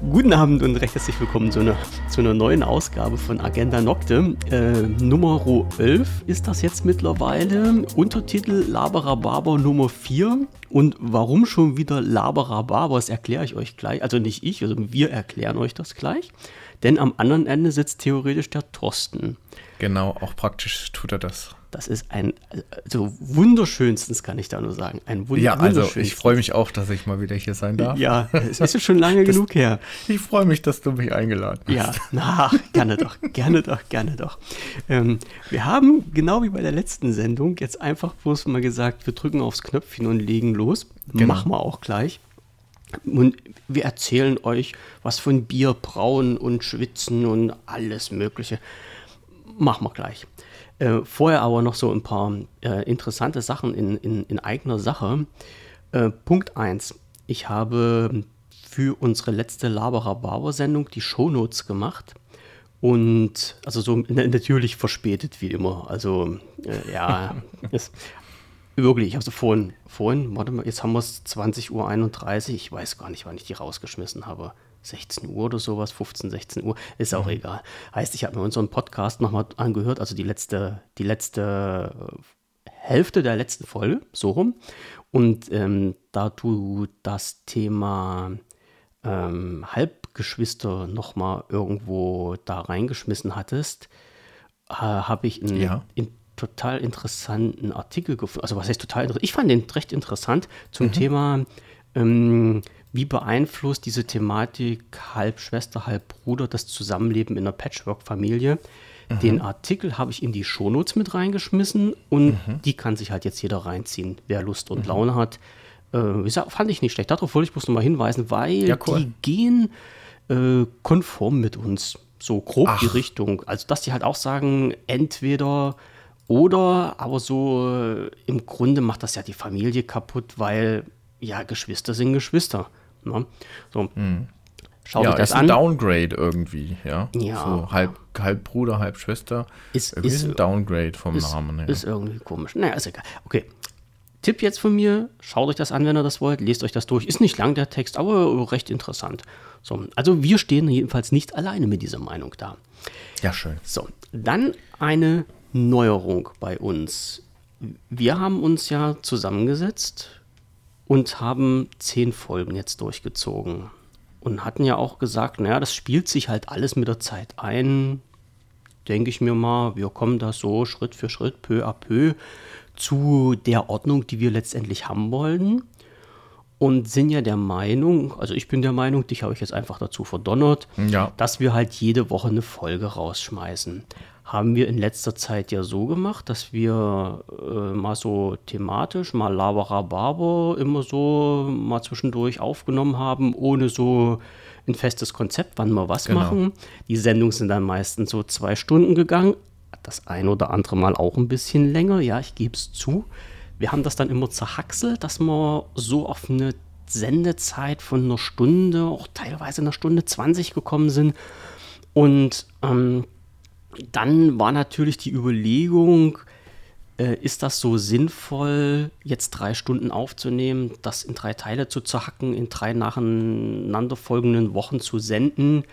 Guten Abend und recht herzlich willkommen zu einer, zu einer neuen Ausgabe von Agenda Nocte. Äh, Nummer 11 ist das jetzt mittlerweile. Untertitel Laberababer Nummer 4. Und warum schon wieder Laberababer, das erkläre ich euch gleich. Also nicht ich, also wir erklären euch das gleich. Denn am anderen Ende sitzt theoretisch der Thorsten. Genau, auch praktisch tut er das. Das ist ein, also wunderschönstens kann ich da nur sagen. Ein wund ja, also ich freue mich auch, dass ich mal wieder hier sein darf. Ja, es ist schon lange das, genug her. Ich freue mich, dass du mich eingeladen hast. Ja, na, gerne doch, gerne doch, gerne doch. Ähm, wir haben, genau wie bei der letzten Sendung, jetzt einfach bloß mal gesagt, wir drücken aufs Knöpfchen und legen los. Genau. Machen wir auch gleich. Und wir erzählen euch was von Bier brauen und schwitzen und alles Mögliche. Machen wir gleich. Äh, vorher aber noch so ein paar äh, interessante Sachen in, in, in eigener Sache. Äh, Punkt 1. Ich habe für unsere letzte Laberer Barber Sendung die Shownotes gemacht. Und also so natürlich verspätet wie immer. Also äh, ja, ist, wirklich, also vorhin, vorhin, warte mal, jetzt haben wir es 20.31 Uhr, ich weiß gar nicht, wann ich die rausgeschmissen habe. 16 Uhr oder sowas, 15, 16 Uhr, ist auch mhm. egal. Heißt, ich habe mir unseren Podcast nochmal angehört, also die letzte, die letzte äh, Hälfte der letzten Folge, so rum. Und ähm, da du das Thema ähm, Halbgeschwister nochmal irgendwo da reingeschmissen hattest, äh, habe ich einen, ja. in, total interessanten Artikel gefunden. Also was heißt total interessant? Ich fand den recht interessant zum mhm. Thema ähm, wie beeinflusst diese Thematik Halbschwester, Halbbruder das Zusammenleben in einer Patchwork-Familie? Mhm. Den Artikel habe ich in die Shownotes mit reingeschmissen und mhm. die kann sich halt jetzt jeder reinziehen, wer Lust und mhm. Laune hat. Äh, fand ich nicht schlecht. Darauf wollte ich bloß nochmal hinweisen, weil ja, cool. die gehen äh, konform mit uns. So grob Ach. die Richtung. Also, dass die halt auch sagen, entweder oder, aber so äh, im Grunde macht das ja die Familie kaputt, weil ja, Geschwister sind Geschwister. Ne? So. Mhm. Schau ja, das ist an. ein Downgrade irgendwie, ja. ja. So halb, halb Bruder, halb Schwester. Ist, ist ein Downgrade vom ist, Namen her. Ist irgendwie komisch. Naja, ist egal. Okay. Tipp jetzt von mir, schaut euch das an, wenn ihr das wollt, lest euch das durch. Ist nicht lang der Text, aber recht interessant. So, also wir stehen jedenfalls nicht alleine mit dieser Meinung da. Ja, schön. So, dann eine Neuerung bei uns. Wir haben uns ja zusammengesetzt und haben zehn Folgen jetzt durchgezogen. Und hatten ja auch gesagt, naja, das spielt sich halt alles mit der Zeit ein. Denke ich mir mal, wir kommen da so Schritt für Schritt, peu à peu, zu der Ordnung, die wir letztendlich haben wollen. Und sind ja der Meinung, also ich bin der Meinung, dich habe ich jetzt einfach dazu verdonnert, ja. dass wir halt jede Woche eine Folge rausschmeißen haben wir in letzter Zeit ja so gemacht, dass wir äh, mal so thematisch, mal Laberababer immer so mal zwischendurch aufgenommen haben, ohne so ein festes Konzept, wann wir was genau. machen. Die Sendungen sind dann meistens so zwei Stunden gegangen. Das ein oder andere Mal auch ein bisschen länger, ja, ich gebe es zu. Wir haben das dann immer zerhackselt, dass wir so auf eine Sendezeit von einer Stunde, auch teilweise einer Stunde 20 gekommen sind. Und ähm, dann war natürlich die Überlegung, äh, ist das so sinnvoll, jetzt drei Stunden aufzunehmen, das in drei Teile zu zerhacken, in drei nacheinanderfolgenden Wochen zu senden?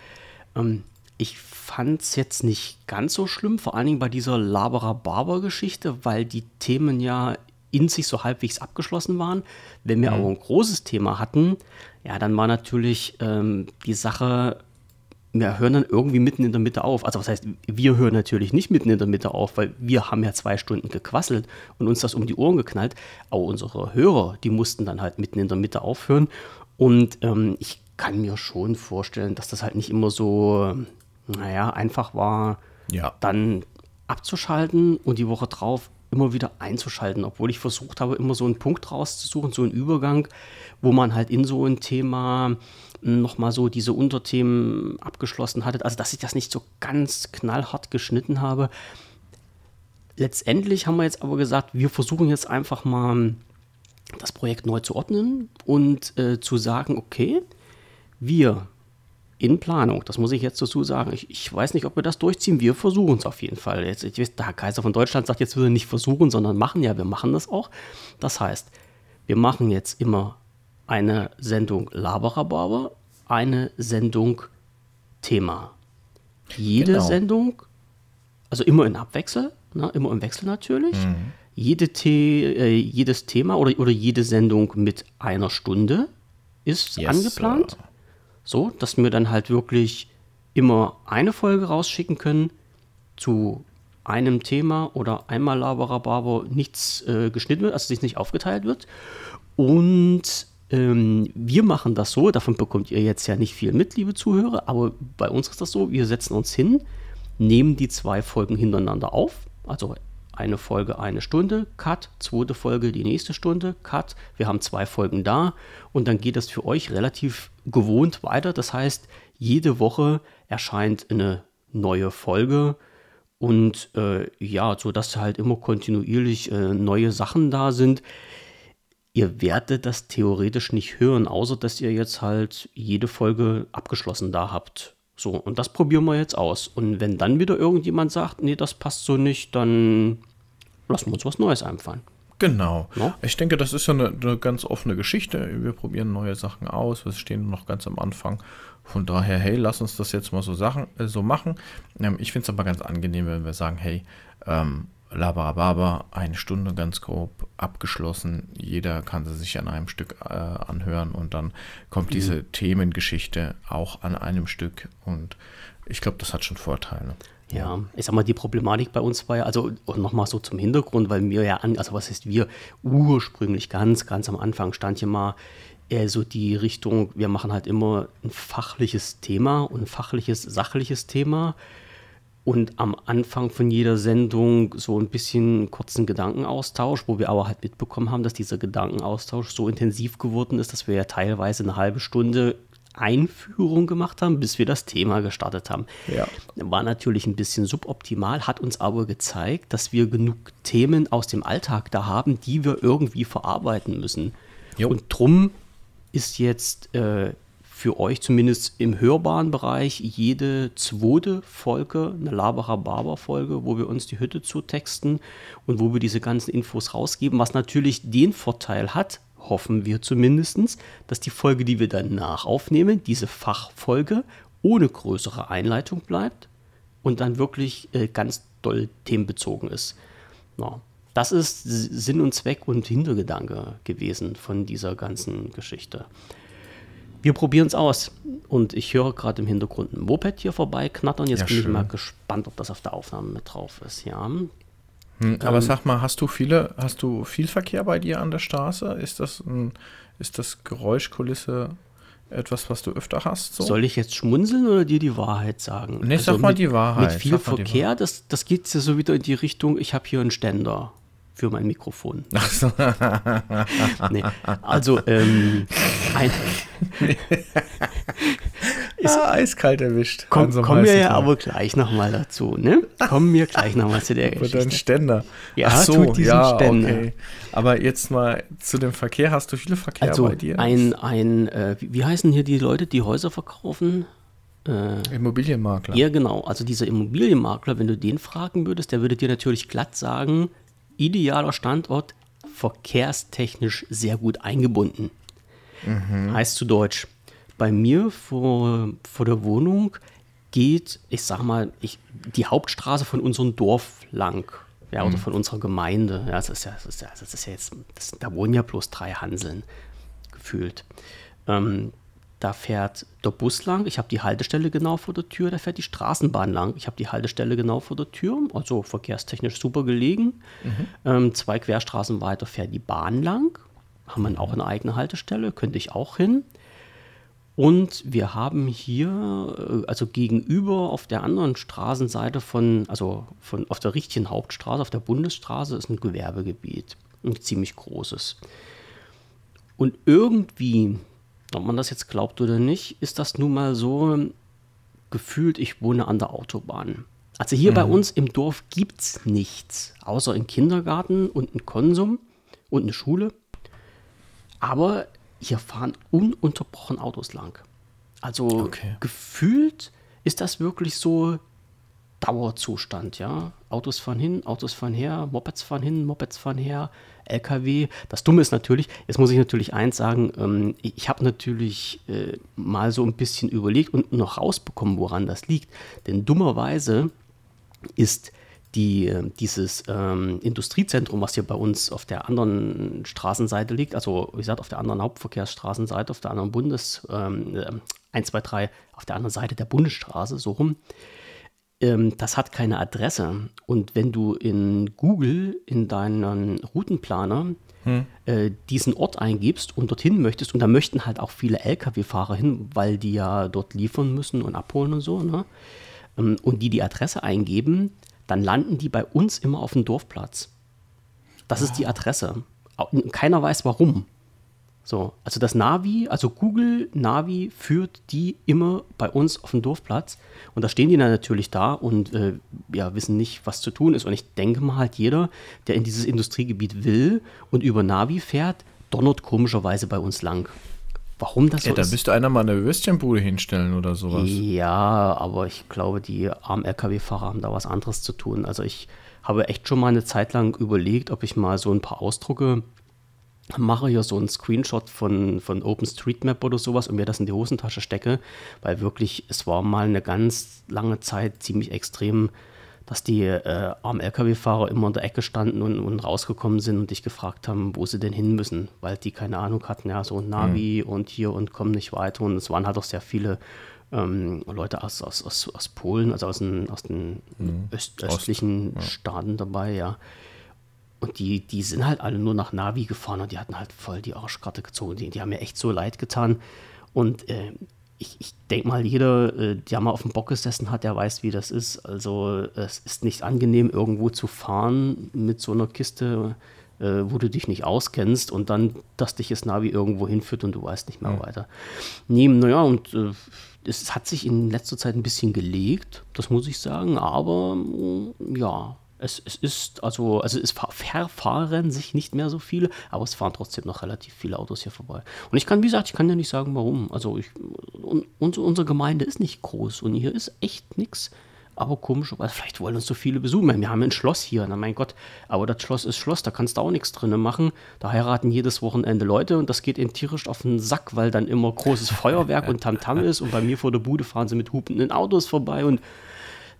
Ähm, ich fand es jetzt nicht ganz so schlimm, vor allen Dingen bei dieser Laberer-Barber-Geschichte, weil die Themen ja in sich so halbwegs abgeschlossen waren. Wenn wir mhm. aber ein großes Thema hatten, ja, dann war natürlich ähm, die Sache wir hören dann irgendwie mitten in der Mitte auf. Also was heißt, wir hören natürlich nicht mitten in der Mitte auf, weil wir haben ja zwei Stunden gequasselt und uns das um die Ohren geknallt. Aber unsere Hörer, die mussten dann halt mitten in der Mitte aufhören. Und ähm, ich kann mir schon vorstellen, dass das halt nicht immer so, naja, einfach war, ja. dann abzuschalten und die Woche drauf immer wieder einzuschalten, obwohl ich versucht habe, immer so einen Punkt rauszusuchen, so einen Übergang, wo man halt in so ein Thema nochmal so diese Unterthemen abgeschlossen hattet. Also, dass ich das nicht so ganz knallhart geschnitten habe. Letztendlich haben wir jetzt aber gesagt, wir versuchen jetzt einfach mal das Projekt neu zu ordnen und äh, zu sagen, okay, wir in Planung, das muss ich jetzt dazu sagen. Ich, ich weiß nicht, ob wir das durchziehen. Wir versuchen es auf jeden Fall. Jetzt, ich weiß, der Herr Kaiser von Deutschland sagt jetzt, wir nicht versuchen, sondern machen. Ja, wir machen das auch. Das heißt, wir machen jetzt immer eine Sendung Laberababer eine Sendung Thema. Jede genau. Sendung, also immer in Abwechsel, ne, immer im Wechsel natürlich. Mhm. Jede The äh, jedes Thema oder, oder jede Sendung mit einer Stunde ist yes, angeplant. Sir. So, dass wir dann halt wirklich immer eine Folge rausschicken können zu einem Thema oder einmal Laberababer nichts äh, geschnitten wird, also sich nicht aufgeteilt wird. Und ähm, wir machen das so, davon bekommt ihr jetzt ja nicht viel mit, liebe Zuhörer, aber bei uns ist das so, wir setzen uns hin, nehmen die zwei Folgen hintereinander auf, also eine Folge eine Stunde, Cut, zweite Folge die nächste Stunde, Cut, wir haben zwei Folgen da und dann geht das für euch relativ gewohnt weiter. Das heißt, jede Woche erscheint eine neue Folge und äh, ja, so dass halt immer kontinuierlich äh, neue Sachen da sind ihr werdet das theoretisch nicht hören, außer dass ihr jetzt halt jede Folge abgeschlossen da habt. So, und das probieren wir jetzt aus. Und wenn dann wieder irgendjemand sagt, nee, das passt so nicht, dann lassen wir uns was Neues einfallen. Genau. No? Ich denke, das ist ja eine, eine, ganz offene Geschichte. Wir probieren neue Sachen aus. Wir stehen noch ganz am Anfang. Von daher, hey, lass uns das jetzt mal so, Sachen, äh, so machen. Ähm, ich finde es aber ganz angenehm, wenn wir sagen, hey, ähm, Labarababa, eine Stunde ganz grob abgeschlossen. Jeder kann sie sich an einem Stück äh, anhören und dann kommt mhm. diese Themengeschichte auch an einem Stück und ich glaube, das hat schon Vorteile. Ja, ich sag mal, die Problematik bei uns war ja, also nochmal so zum Hintergrund, weil mir ja an, also was heißt wir, ursprünglich ganz, ganz am Anfang stand hier mal äh, so die Richtung, wir machen halt immer ein fachliches Thema und ein fachliches, sachliches Thema und am Anfang von jeder Sendung so ein bisschen kurzen Gedankenaustausch, wo wir aber halt mitbekommen haben, dass dieser Gedankenaustausch so intensiv geworden ist, dass wir ja teilweise eine halbe Stunde Einführung gemacht haben, bis wir das Thema gestartet haben. Ja. War natürlich ein bisschen suboptimal, hat uns aber gezeigt, dass wir genug Themen aus dem Alltag da haben, die wir irgendwie verarbeiten müssen. Jo. Und drum ist jetzt äh, für euch zumindest im hörbaren Bereich jede zweite Folge eine Laberer Barber Folge, wo wir uns die Hütte zutexten und wo wir diese ganzen Infos rausgeben, was natürlich den Vorteil hat, hoffen wir zumindest, dass die Folge, die wir danach aufnehmen, diese Fachfolge ohne größere Einleitung bleibt und dann wirklich äh, ganz doll themenbezogen ist. Ja, das ist Sinn und Zweck und Hintergedanke gewesen von dieser ganzen Geschichte wir probieren es aus. Und ich höre gerade im Hintergrund ein Moped hier vorbei knattern. Jetzt ja, bin schön. ich mal gespannt, ob das auf der Aufnahme mit drauf ist. Ja. Hm, aber ähm, sag mal, hast du viele, hast du viel Verkehr bei dir an der Straße? Ist das ein, ist das Geräuschkulisse etwas, was du öfter hast? So? Soll ich jetzt schmunzeln oder dir die Wahrheit sagen? Nee, also sag mal mit, die Wahrheit. Mit viel Verkehr, das, das geht ja so wieder in die Richtung, ich habe hier einen Ständer für mein Mikrofon. Ach so. nee. Also, ähm, ein. ist, ah, eiskalt erwischt. Komm, kommen wir ja aber gleich nochmal dazu, ne? Kommen wir gleich nochmal zu der Geschichte. Für deinen Ständer. Ja, Ach so, ja, Ständer. okay. Aber jetzt mal zu dem Verkehr. Hast du viele Verkehr also bei dir? Ein, ein äh, wie heißen hier die Leute, die Häuser verkaufen? Äh, Immobilienmakler. Ja, genau. Also dieser Immobilienmakler, wenn du den fragen würdest, der würde dir natürlich glatt sagen, idealer Standort, verkehrstechnisch sehr gut eingebunden. Mhm. Heißt zu Deutsch, bei mir vor, vor der Wohnung geht, ich sag mal, ich, die Hauptstraße von unserem Dorf lang. Ja, oder mhm. von unserer Gemeinde. Ja, das ist ja, das ist ja, das ist ja jetzt, das, da wohnen ja bloß drei Hanseln gefühlt. Ähm, da fährt der Bus lang, ich habe die Haltestelle genau vor der Tür, da fährt die Straßenbahn lang, ich habe die Haltestelle genau vor der Tür, also verkehrstechnisch super gelegen. Mhm. Ähm, zwei Querstraßen weiter fährt die Bahn lang, haben wir auch eine eigene Haltestelle, könnte ich auch hin. Und wir haben hier, äh, also gegenüber auf der anderen Straßenseite von, also von auf der richtigen Hauptstraße, auf der Bundesstraße, ist ein Gewerbegebiet, ein ziemlich großes. Und irgendwie ob man das jetzt glaubt oder nicht, ist das nun mal so gefühlt, ich wohne an der Autobahn. Also hier mhm. bei uns im Dorf gibt es nichts, außer einen Kindergarten und einen Konsum und eine Schule. Aber hier fahren ununterbrochen Autos lang. Also okay. gefühlt ist das wirklich so Dauerzustand, ja. Autos fahren hin, Autos fahren her, Mopeds fahren hin, Mopeds fahren her, LKW. Das Dumme ist natürlich, jetzt muss ich natürlich eins sagen, ähm, ich habe natürlich äh, mal so ein bisschen überlegt und noch rausbekommen, woran das liegt. Denn dummerweise ist die, äh, dieses ähm, Industriezentrum, was hier bei uns auf der anderen Straßenseite liegt, also wie gesagt, auf der anderen Hauptverkehrsstraßenseite, auf der anderen Bundes, ähm, 1, 2, 3, auf der anderen Seite der Bundesstraße, so rum, ähm, das hat keine Adresse. Und wenn du in Google in deinen Routenplaner hm. äh, diesen Ort eingibst und dorthin möchtest, und da möchten halt auch viele Lkw-Fahrer hin, weil die ja dort liefern müssen und abholen und so, ne? Ähm, und die die Adresse eingeben, dann landen die bei uns immer auf dem Dorfplatz. Das oh. ist die Adresse. Keiner weiß warum. So, also das Navi, also Google Navi führt die immer bei uns auf dem Dorfplatz und da stehen die dann natürlich da und äh, ja, wissen nicht, was zu tun ist. Und ich denke mal halt, jeder, der in dieses Industriegebiet will und über Navi fährt, donnert komischerweise bei uns lang. Warum das ja, so da ist? Da müsste einer mal eine Würstchenbude hinstellen oder sowas. Ja, aber ich glaube, die armen LKW-Fahrer haben da was anderes zu tun. Also ich habe echt schon mal eine Zeit lang überlegt, ob ich mal so ein paar Ausdrucke mache hier so einen Screenshot von, von OpenStreetMap oder sowas und mir das in die Hosentasche stecke, weil wirklich, es war mal eine ganz lange Zeit ziemlich extrem, dass die äh, armen Lkw-Fahrer immer in der Ecke standen und, und rausgekommen sind und dich gefragt haben, wo sie denn hin müssen, weil die keine Ahnung hatten, ja, so Navi mhm. und hier und kommen nicht weiter und es waren halt auch sehr viele ähm, Leute aus, aus, aus, aus Polen, also aus den, aus den mhm. öst, östlichen Ost, ja. Staaten dabei, ja. Und die, die sind halt alle nur nach Navi gefahren und die hatten halt voll die Arschkarte gezogen. Die, die haben mir echt so leid getan. Und äh, ich, ich denke mal, jeder, äh, der mal auf dem Bock gesessen hat, der weiß, wie das ist. Also es ist nicht angenehm, irgendwo zu fahren mit so einer Kiste, äh, wo du dich nicht auskennst und dann, dass dich das Navi irgendwo hinführt und du weißt nicht mehr mhm. weiter. Nee, naja, und äh, es hat sich in letzter Zeit ein bisschen gelegt, das muss ich sagen, aber ja, es, es ist, also, also es verfahren sich nicht mehr so viele, aber es fahren trotzdem noch relativ viele Autos hier vorbei. Und ich kann, wie gesagt, ich kann ja nicht sagen, warum. Also ich, unsere, unsere Gemeinde ist nicht groß und hier ist echt nichts. Aber komisch, weil vielleicht wollen uns so viele besuchen. Wir haben ein Schloss hier, na mein Gott, aber das Schloss ist Schloss, da kannst du auch nichts drinnen machen. Da heiraten jedes Wochenende Leute und das geht ihnen tierisch auf den Sack, weil dann immer großes Feuerwerk und Tamtam -Tam ist und bei mir vor der Bude fahren sie mit hupenden Autos vorbei und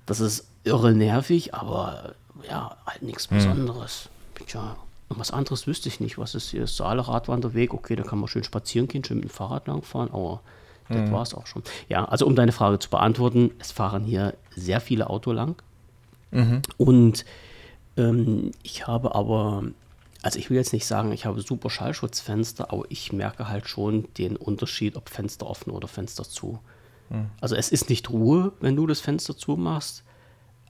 das ist irre nervig, aber ja, halt nichts hm. Besonderes. Hm. Tja, und was anderes wüsste ich nicht. Was ist hier? Saale Radwanderweg. Okay, da kann man schön spazieren gehen, schön mit dem Fahrrad langfahren, aber hm. das war es auch schon. Ja, also um deine Frage zu beantworten, es fahren hier sehr viele Auto lang. Mhm. Und ähm, ich habe aber, also ich will jetzt nicht sagen, ich habe super Schallschutzfenster, aber ich merke halt schon den Unterschied, ob Fenster offen oder Fenster zu. Mhm. Also es ist nicht Ruhe, wenn du das Fenster zumachst,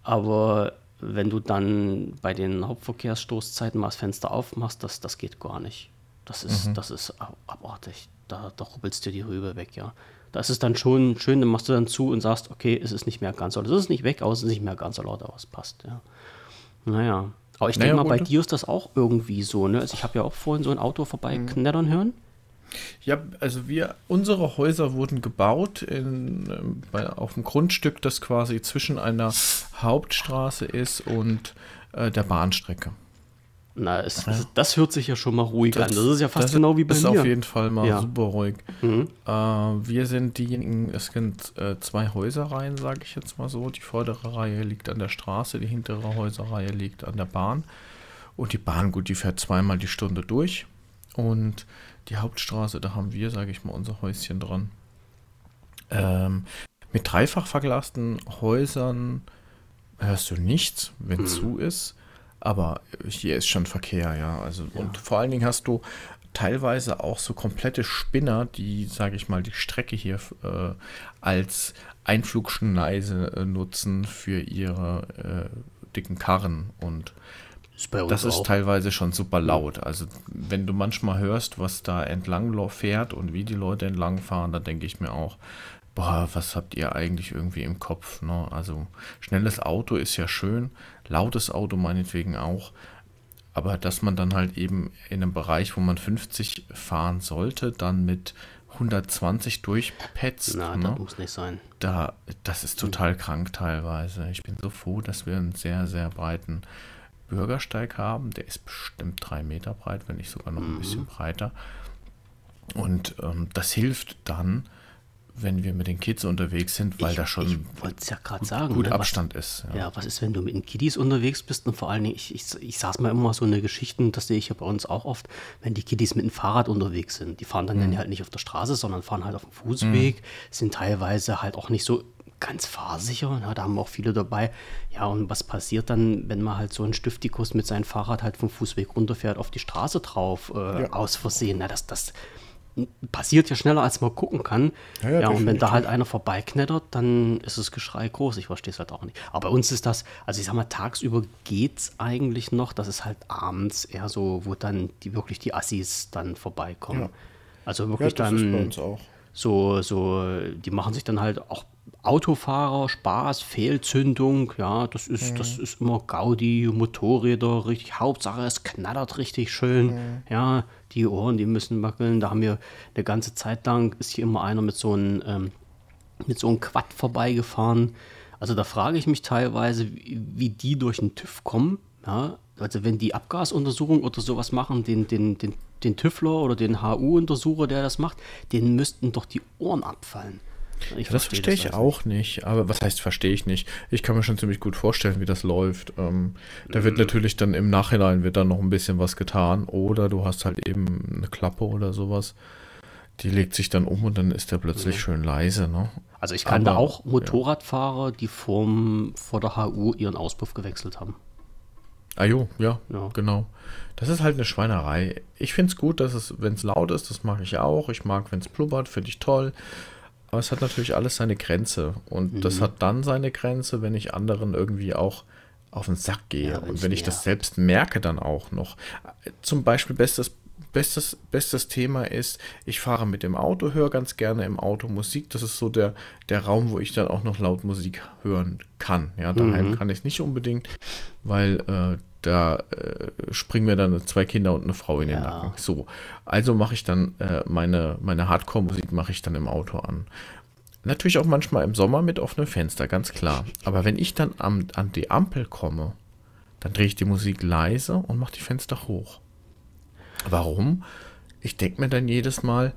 aber wenn du dann bei den Hauptverkehrsstoßzeiten mal das Fenster aufmachst, das, das geht gar nicht. Das ist, mhm. das ist abartig. Da, da rubbelst du die Rübe weg, ja. Da ist es dann schon schön, dann machst du dann zu und sagst, okay, es ist nicht mehr ganz so laut. Es ist nicht weg, aber es ist nicht mehr ganz so laut, aber es passt, ja. Naja. Aber ich naja, denke mal, bei dir ist das auch irgendwie so, ne? Also ich habe ja auch vorhin so ein Auto vorbeiknettern mhm. hören. Ja, also wir, unsere Häuser wurden gebaut in, ähm, bei, auf dem Grundstück, das quasi zwischen einer Hauptstraße ist und äh, der Bahnstrecke. Na, es, ja. das hört sich ja schon mal ruhig das, an. Das ist ja fast genau wie bei mir. Das ist auf jeden Fall mal ja. super ruhig. Mhm. Äh, wir sind diejenigen, es sind äh, zwei Häuserreihen, sage ich jetzt mal so. Die vordere Reihe liegt an der Straße, die hintere Häuserreihe liegt an der Bahn. Und die Bahn, gut, die fährt zweimal die Stunde durch. Und die Hauptstraße, da haben wir, sage ich mal, unser Häuschen dran. Ähm, mit dreifach verglasten Häusern hörst du nichts, wenn mhm. zu ist. Aber hier ist schon Verkehr, ja. Also, ja. Und vor allen Dingen hast du teilweise auch so komplette Spinner, die, sage ich mal, die Strecke hier äh, als Einflugschneise äh, nutzen für ihre äh, dicken Karren. Und ist das ist auch. teilweise schon super laut. Also wenn du manchmal hörst, was da entlang fährt und wie die Leute entlang fahren, dann denke ich mir auch, boah, was habt ihr eigentlich irgendwie im Kopf? Ne? Also schnelles Auto ist ja schön, lautes Auto meinetwegen auch, aber dass man dann halt eben in einem Bereich, wo man 50 fahren sollte, dann mit 120 durchpetzt. Na, ne? das muss nicht sein. Da, das ist total krank teilweise. Ich bin so froh, dass wir einen sehr, sehr breiten Bürgersteig haben. Der ist bestimmt drei Meter breit, wenn nicht sogar noch ein bisschen breiter. Und ähm, das hilft dann, wenn wir mit den Kids unterwegs sind, weil ich, da schon ja gerade sagen. gut ne, Abstand was, ist. Ja. was ist, wenn du mit den Kiddies unterwegs bist und vor allen Dingen, ich, ich, ich saß mal immer so eine Geschichten, das sehe ich ja bei uns auch oft, wenn die Kiddies mit dem Fahrrad unterwegs sind. Die fahren dann Mhm. ja halt nicht auf der Straße, sondern fahren halt auf dem Fußweg, sind teilweise halt auch nicht so ganz fahrsicher. Na, da haben auch viele dabei. Ja, und was passiert dann, wenn man halt so ein Stiftikus mit seinem Fahrrad halt vom Fußweg runterfährt, auf die Straße drauf, äh, aus Versehen? Na, das, das passiert ja schneller, als man gucken kann. Ja, Ja, ja, und wenn da halt einer vorbeiknettert, dann ist das Geschrei groß. Ich verstehe es halt auch nicht. Aber bei uns ist das, also ich sag mal, tagsüber geht's eigentlich noch. Das ist halt abends eher so, wo dann die wirklich die Assis dann vorbeikommen. Ja. Also Ja, wirklich dann bei uns auch. so, so, die machen sich dann halt auch Autofahrer, Spaß, Fehlzündung, ja, das ist, das ist immer Gaudi, Motorräder, richtig, Hauptsache es knattert richtig schön, ja, die Ohren, die müssen wackeln, da haben wir eine ganze Zeit lang, ist hier immer einer mit so einem, ähm, mit so einem Quad vorbeigefahren, also da frage ich mich teilweise, wie, wie die durch den TÜV kommen, ja, also wenn die Abgasuntersuchung oder sowas machen, den, den, den, den TÜVler oder den HU-Untersucher, der das macht, denen müssten doch die Ohren abfallen. Ich Das verstehe ich also auch nicht. Aber was heißt, verstehe ich nicht? Ich kann mir schon ziemlich gut vorstellen, wie das läuft. Ähm, da Mhm. wird natürlich dann im Nachhinein wird dann noch ein bisschen was getan. Oder du hast halt eben eine Klappe oder sowas. Die legt sich dann um und dann ist der plötzlich schön leise. Ne? Also ich kannte Aber, auch Motorradfahrer, die vorm, vor der HU ihren Auspuff gewechselt haben. Ah jo, ja, Ja. genau. Das ist halt eine Schweinerei. Ich finde es gut, dass es, wenn es laut ist, das mag ich auch. Ich mag, wenn es blubbert, finde ich toll. Aber es hat natürlich alles seine Grenze. Und das hat dann seine Grenze, wenn ich anderen irgendwie auch auf den Sack gehe. Ja, und wenn ich das selbst merke, dann auch noch. Zum Beispiel bestes, bestes, bestes Thema ist, ich fahre mit dem Auto, höre ganz gerne im Auto Musik. Das ist so der, der Raum, wo ich dann auch noch laut Musik hören kann. Ja, daheim kann ich es nicht unbedingt, weil äh, da äh, springen mir dann zwei Kinder und eine Frau in den Ja. Nacken. So, also mache ich dann äh, meine, meine Hardcore-Musik mache ich dann im Auto an. Natürlich auch manchmal im Sommer mit offenem Fenster, ganz klar. Aber wenn ich dann am, an die Ampel komme, dann drehe ich die Musik leise und mache die Fenster hoch. Warum? Ich denke mir dann jedes Mal,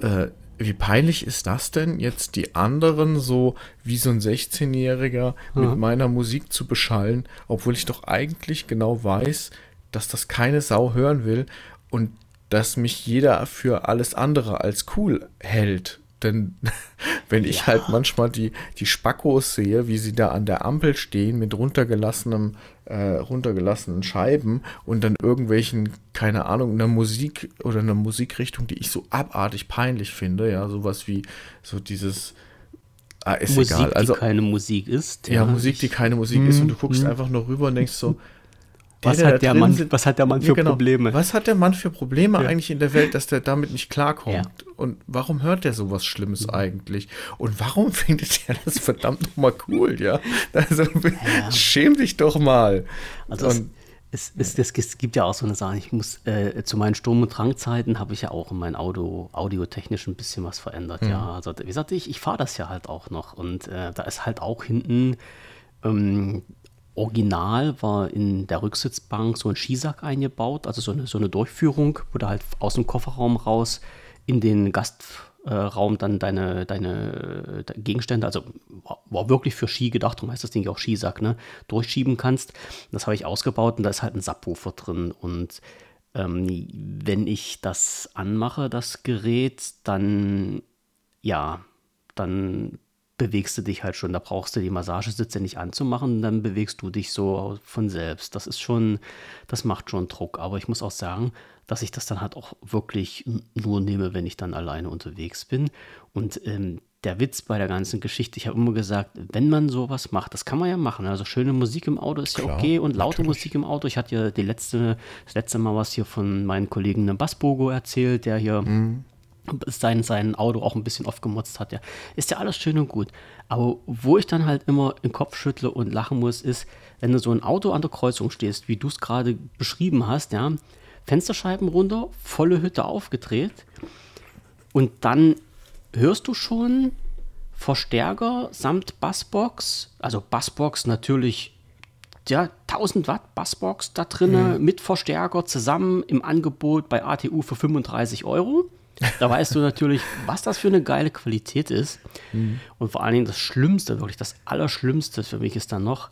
äh, wie peinlich ist das denn, jetzt die anderen so wie so ein 16-Jähriger mit meiner Musik zu beschallen, obwohl ich doch eigentlich genau weiß, dass das keine Sau hören will und dass mich jeder für alles andere als cool hält. Denn wenn ich halt manchmal die, die Spackos sehe, wie sie da an der Ampel stehen mit runtergelassenem, äh, runtergelassenen Scheiben und dann irgendwelchen, keine Ahnung, einer Musik oder einer Musikrichtung, die ich so abartig peinlich finde, ja, sowas wie so dieses, ah, ist Musik, egal. Also, die keine Musik ist. ja, Musik, die keine Musik ist und du guckst Mhm. einfach nur rüber und denkst so, Was der hat der Mann- sitzt- was hat der Mann für Ja, genau. Probleme? Was hat der Mann für Probleme eigentlich in der Welt, dass der damit nicht klarkommt? Ja. Und warum hört der sowas Schlimmes eigentlich? Und warum findet er das verdammt nochmal cool, ja? Also, schäm dich doch mal. Also es, und, es, es, es, es gibt ja auch so eine Sache, ich muss äh, zu meinen Sturm- und Drangzeiten habe ich ja auch in mein Auto audiotechnisch ein bisschen was verändert. Mhm. Ja, also wie gesagt, ich, ich fahre das ja halt auch noch und äh, da ist halt auch hinten ähm, original war in der Rücksitzbank so ein Skisack eingebaut, also so eine, so eine Durchführung, wo du halt aus dem Kofferraum raus in den Gastraum dann deine, deine äh, Gegenstände, also war, wirklich für Ski gedacht, darum heißt das Ding ja auch Skisack, ne, durchschieben kannst. Das habe ich ausgebaut und da ist halt ein Subwoofer drin und ähm, wenn ich das anmache, das Gerät, dann ja, dann bewegst du dich halt schon. Da brauchst du die Massagesitze nicht anzumachen, dann bewegst du dich so von selbst. Das ist schon, das macht schon Druck. Aber ich muss auch sagen, dass ich das dann halt auch wirklich nur nehme, wenn ich dann alleine unterwegs bin. Und ähm, der Witz bei der ganzen Geschichte, ich habe immer gesagt, wenn man sowas macht, das kann man ja machen. Also schöne Musik im Auto ist ja Klar, okay und laute natürlich. Musik im Auto. Ich hatte ja die letzte, das letzte Mal was hier von meinen Kollegen Bassbogo erzählt, der hier sein, sein Auto auch ein bisschen aufgemotzt hat. Ja. Ist ja alles schön und gut. Aber wo ich dann halt immer den Kopf schüttle und lachen muss, ist, wenn du so ein Auto an der Kreuzung stehst, wie du es gerade beschrieben hast, ja, Fensterscheiben runter, volle Hütte aufgedreht Und dann hörst du schon Verstärker samt Bassbox, also Bassbox natürlich ja, 1000 Watt Bassbox da drin mhm. mit Verstärker zusammen im Angebot bei ATU für 35 Euro. Da weißt du natürlich, was das für eine geile Qualität ist. Mhm. Und vor allen Dingen das Schlimmste, wirklich das Allerschlimmste für mich ist dann noch,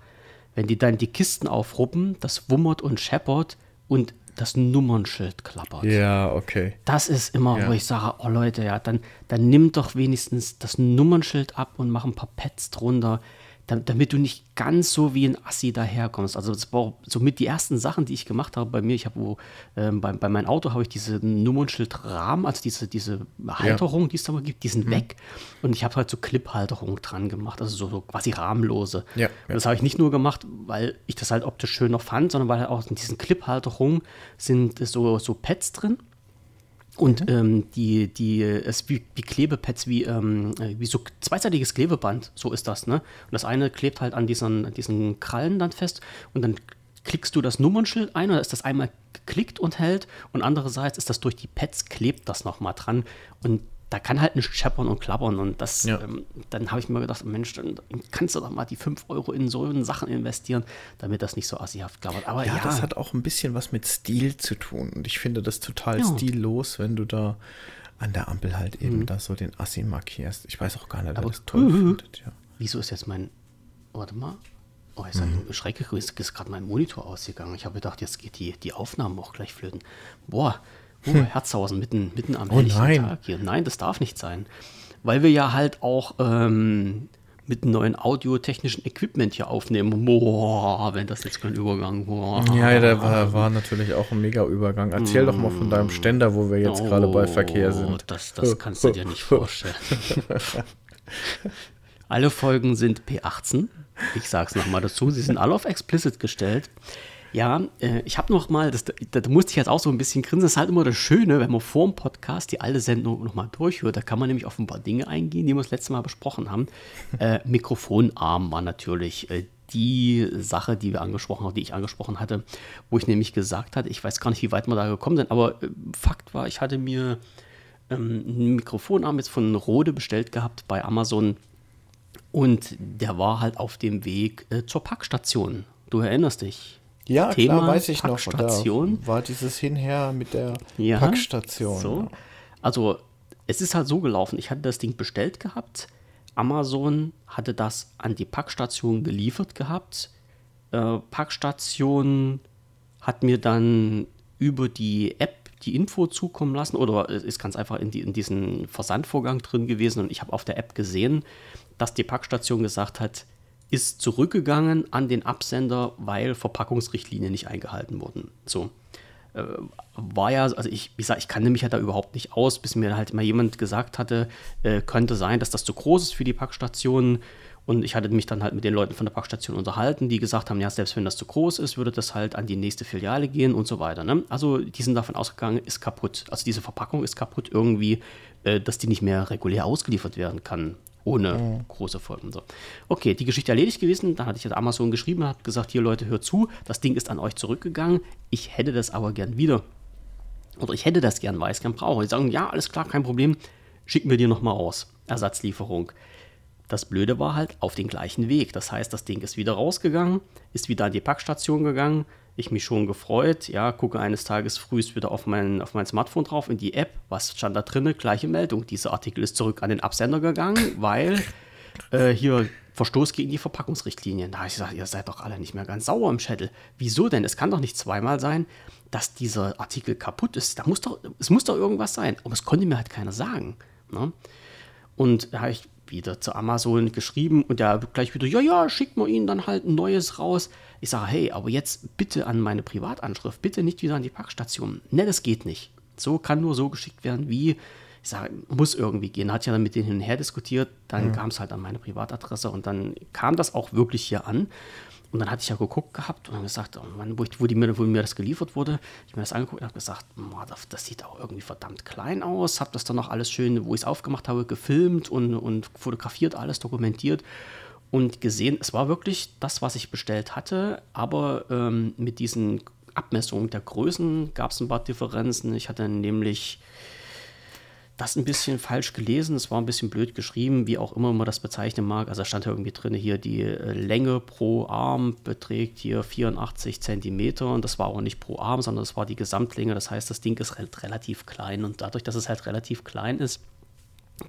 wenn die dann die Kisten aufruppen, das wummert und scheppert und das Nummernschild klappert. Ja, okay. Das ist immer, ja. wo ich sage, oh Leute, ja, dann, dann nimm doch wenigstens das Nummernschild ab und mach ein paar Pads drunter damit du nicht ganz so wie ein Assi daherkommst. Also das war somit die ersten Sachen, die ich gemacht habe bei mir. Ich habe wo ähm, bei, bei meinem Auto habe ich diese Nummernschildrahmen, also diese, diese Halterung, ja. die es da gibt, die sind mhm. weg. Und ich habe halt so Clip-Halterung dran gemacht, also so, so quasi rahmenlose. Ja, ja. Das habe ich nicht nur gemacht, weil ich das halt optisch schöner fand, sondern weil halt auch in diesen Clip-Halterungen sind so, so Pads drin und mhm. ähm, die, die, es wie, wie Klebepads, wie, ähm, wie so zweiseitiges Klebeband, so ist das, ne? Und das eine klebt halt an diesen, diesen Krallen dann fest und dann klickst du das Nummernschild ein oder ist das einmal geklickt und hält und andererseits ist das durch die Pads klebt das nochmal dran und da kann halt nicht scheppern und klappern. Und das, ja. ähm, dann habe ich mir gedacht, Mensch, dann kannst du doch mal die 5 Euro in so Sachen investieren, damit das nicht so assihaft klappert. Aber ja, ja, das hat auch ein bisschen was mit Stil zu tun. Und ich finde das total ja. stillos, wenn du da an der Ampel halt eben mhm. da so den Assi markierst. Ich weiß auch gar nicht, wer das toll uh, findet. Ja. Wieso ist jetzt mein, warte mal, Oh, jetzt mhm. Schrecke ist, ist gerade mein Monitor ausgegangen. Ich habe gedacht, jetzt geht die, die Aufnahme auch gleich flöten. Boah, Oh, Herzhausen, mitten, mitten am oh, nein. Tag hier. Nein, das darf nicht sein. Weil wir ja halt auch ähm, mit neuen audiotechnischen Equipment hier aufnehmen. Boah, wenn das jetzt kein Übergang war. Ja, der war, war natürlich auch ein Mega-Übergang. Erzähl mm. doch mal von deinem Ständer, wo wir jetzt oh, gerade bei Verkehr sind. Das, das kannst du dir nicht vorstellen. alle Folgen sind P18. Ich sag's nochmal dazu. Sie sind alle auf explicit gestellt. Ja, äh, ich habe noch mal, das, da musste ich jetzt auch so ein bisschen grinsen. Das ist halt immer das Schöne, wenn man vor dem Podcast die alte Sendung noch mal durchhört. Da kann man nämlich auf ein paar Dinge eingehen, die wir das letzte Mal besprochen haben. Äh, Mikrofonarm war natürlich äh, die Sache, die wir angesprochen haben, die ich angesprochen hatte, wo ich nämlich gesagt hatte, ich weiß gar nicht, wie weit wir da gekommen sind, aber äh, Fakt war, ich hatte mir ähm, einen Mikrofonarm jetzt von Rode bestellt gehabt bei Amazon und der war halt auf dem Weg äh, zur Packstation. Du erinnerst dich. Ja, Thema klar, weiß ich noch. Da war dieses Hinher mit der ja, Packstation. So. Also, es ist halt so gelaufen. Ich hatte das Ding bestellt gehabt. Amazon hatte das an die Packstation geliefert gehabt. Äh, Packstation hat mir dann über die App die Info zukommen lassen oder es ist ganz einfach in, die, in diesen Versandvorgang drin gewesen und ich habe auf der App gesehen, dass die Packstation gesagt hat, ist zurückgegangen an den Absender, weil Verpackungsrichtlinien nicht eingehalten wurden. So. Äh, war ja, also ich, wie gesagt, ich kannte mich ja da überhaupt nicht aus, bis mir halt mal jemand gesagt hatte, äh, könnte sein, dass das zu groß ist für die Packstationen. Und ich hatte mich dann halt mit den Leuten von der Packstation unterhalten, die gesagt haben, ja, selbst wenn das zu groß ist, würde das halt an die nächste Filiale gehen und so weiter. Ne? Also die sind davon ausgegangen, ist kaputt. Also diese Verpackung ist kaputt irgendwie, äh, dass die nicht mehr regulär ausgeliefert werden kann ohne mhm. große Folgen. So. Okay, die Geschichte erledigt gewesen. Dann hatte ich jetzt Amazon geschrieben und habe gesagt, hier Leute, hört zu, das Ding ist an euch zurückgegangen. Ich hätte das aber gern wieder. Oder ich hätte das gern, weil ich es gern brauche. Die sagen, ja, alles klar, kein Problem, schicken wir dir nochmal aus. Ersatzlieferung. Das Blöde war halt auf den gleichen Weg. Das heißt, das Ding ist wieder rausgegangen, ist wieder an die Packstation gegangen, ich mich schon gefreut. Ja, gucke eines Tages frühst wieder auf mein, auf mein Smartphone drauf in die App. Was stand da drin? Gleiche Meldung. Dieser Artikel ist zurück an den Absender gegangen, weil äh, hier Verstoß gegen die Verpackungsrichtlinien. Da habe ich gesagt, ihr seid doch alle nicht mehr ganz sauer im Schädel. Wieso denn? Es kann doch nicht zweimal sein, dass dieser Artikel kaputt ist. Da muss doch, es muss doch irgendwas sein. Aber es konnte mir halt keiner sagen. Ne? Und da habe ich wieder zu Amazon geschrieben und der gleich wieder, ja, ja, schickt mal ihnen dann halt ein neues raus. Ich sage, hey, aber jetzt bitte an meine Privatanschrift, bitte nicht wieder an die Packstation. Ne, das geht nicht. So kann nur so geschickt werden, wie, ich sage, muss irgendwie gehen. Hat ja dann mit denen hin und her diskutiert, dann mhm. kam es halt an meine Privatadresse und dann kam das auch wirklich hier an. Und dann hatte ich ja geguckt gehabt und dann gesagt, oh Mann, wo, ich, wo, die mir, wo mir das geliefert wurde, ich mir das angeguckt und habe gesagt, das, das, sieht auch irgendwie verdammt klein aus. Habe das dann noch alles schön, wo ich es aufgemacht habe, gefilmt und, und fotografiert, alles dokumentiert und gesehen, es war wirklich das, was ich bestellt hatte, aber ähm, mit diesen Abmessungen der Größen gab es ein paar Differenzen. Ich hatte nämlich das ein bisschen falsch gelesen, es war ein bisschen blöd geschrieben, wie auch immer man das bezeichnen mag. Also da stand irgendwie drin, hier die äh, Länge pro Arm beträgt hier 84 Zentimeter und das war auch nicht pro Arm, sondern das war die Gesamtlänge. Das heißt, das Ding ist halt relativ klein und dadurch, dass es halt relativ klein ist,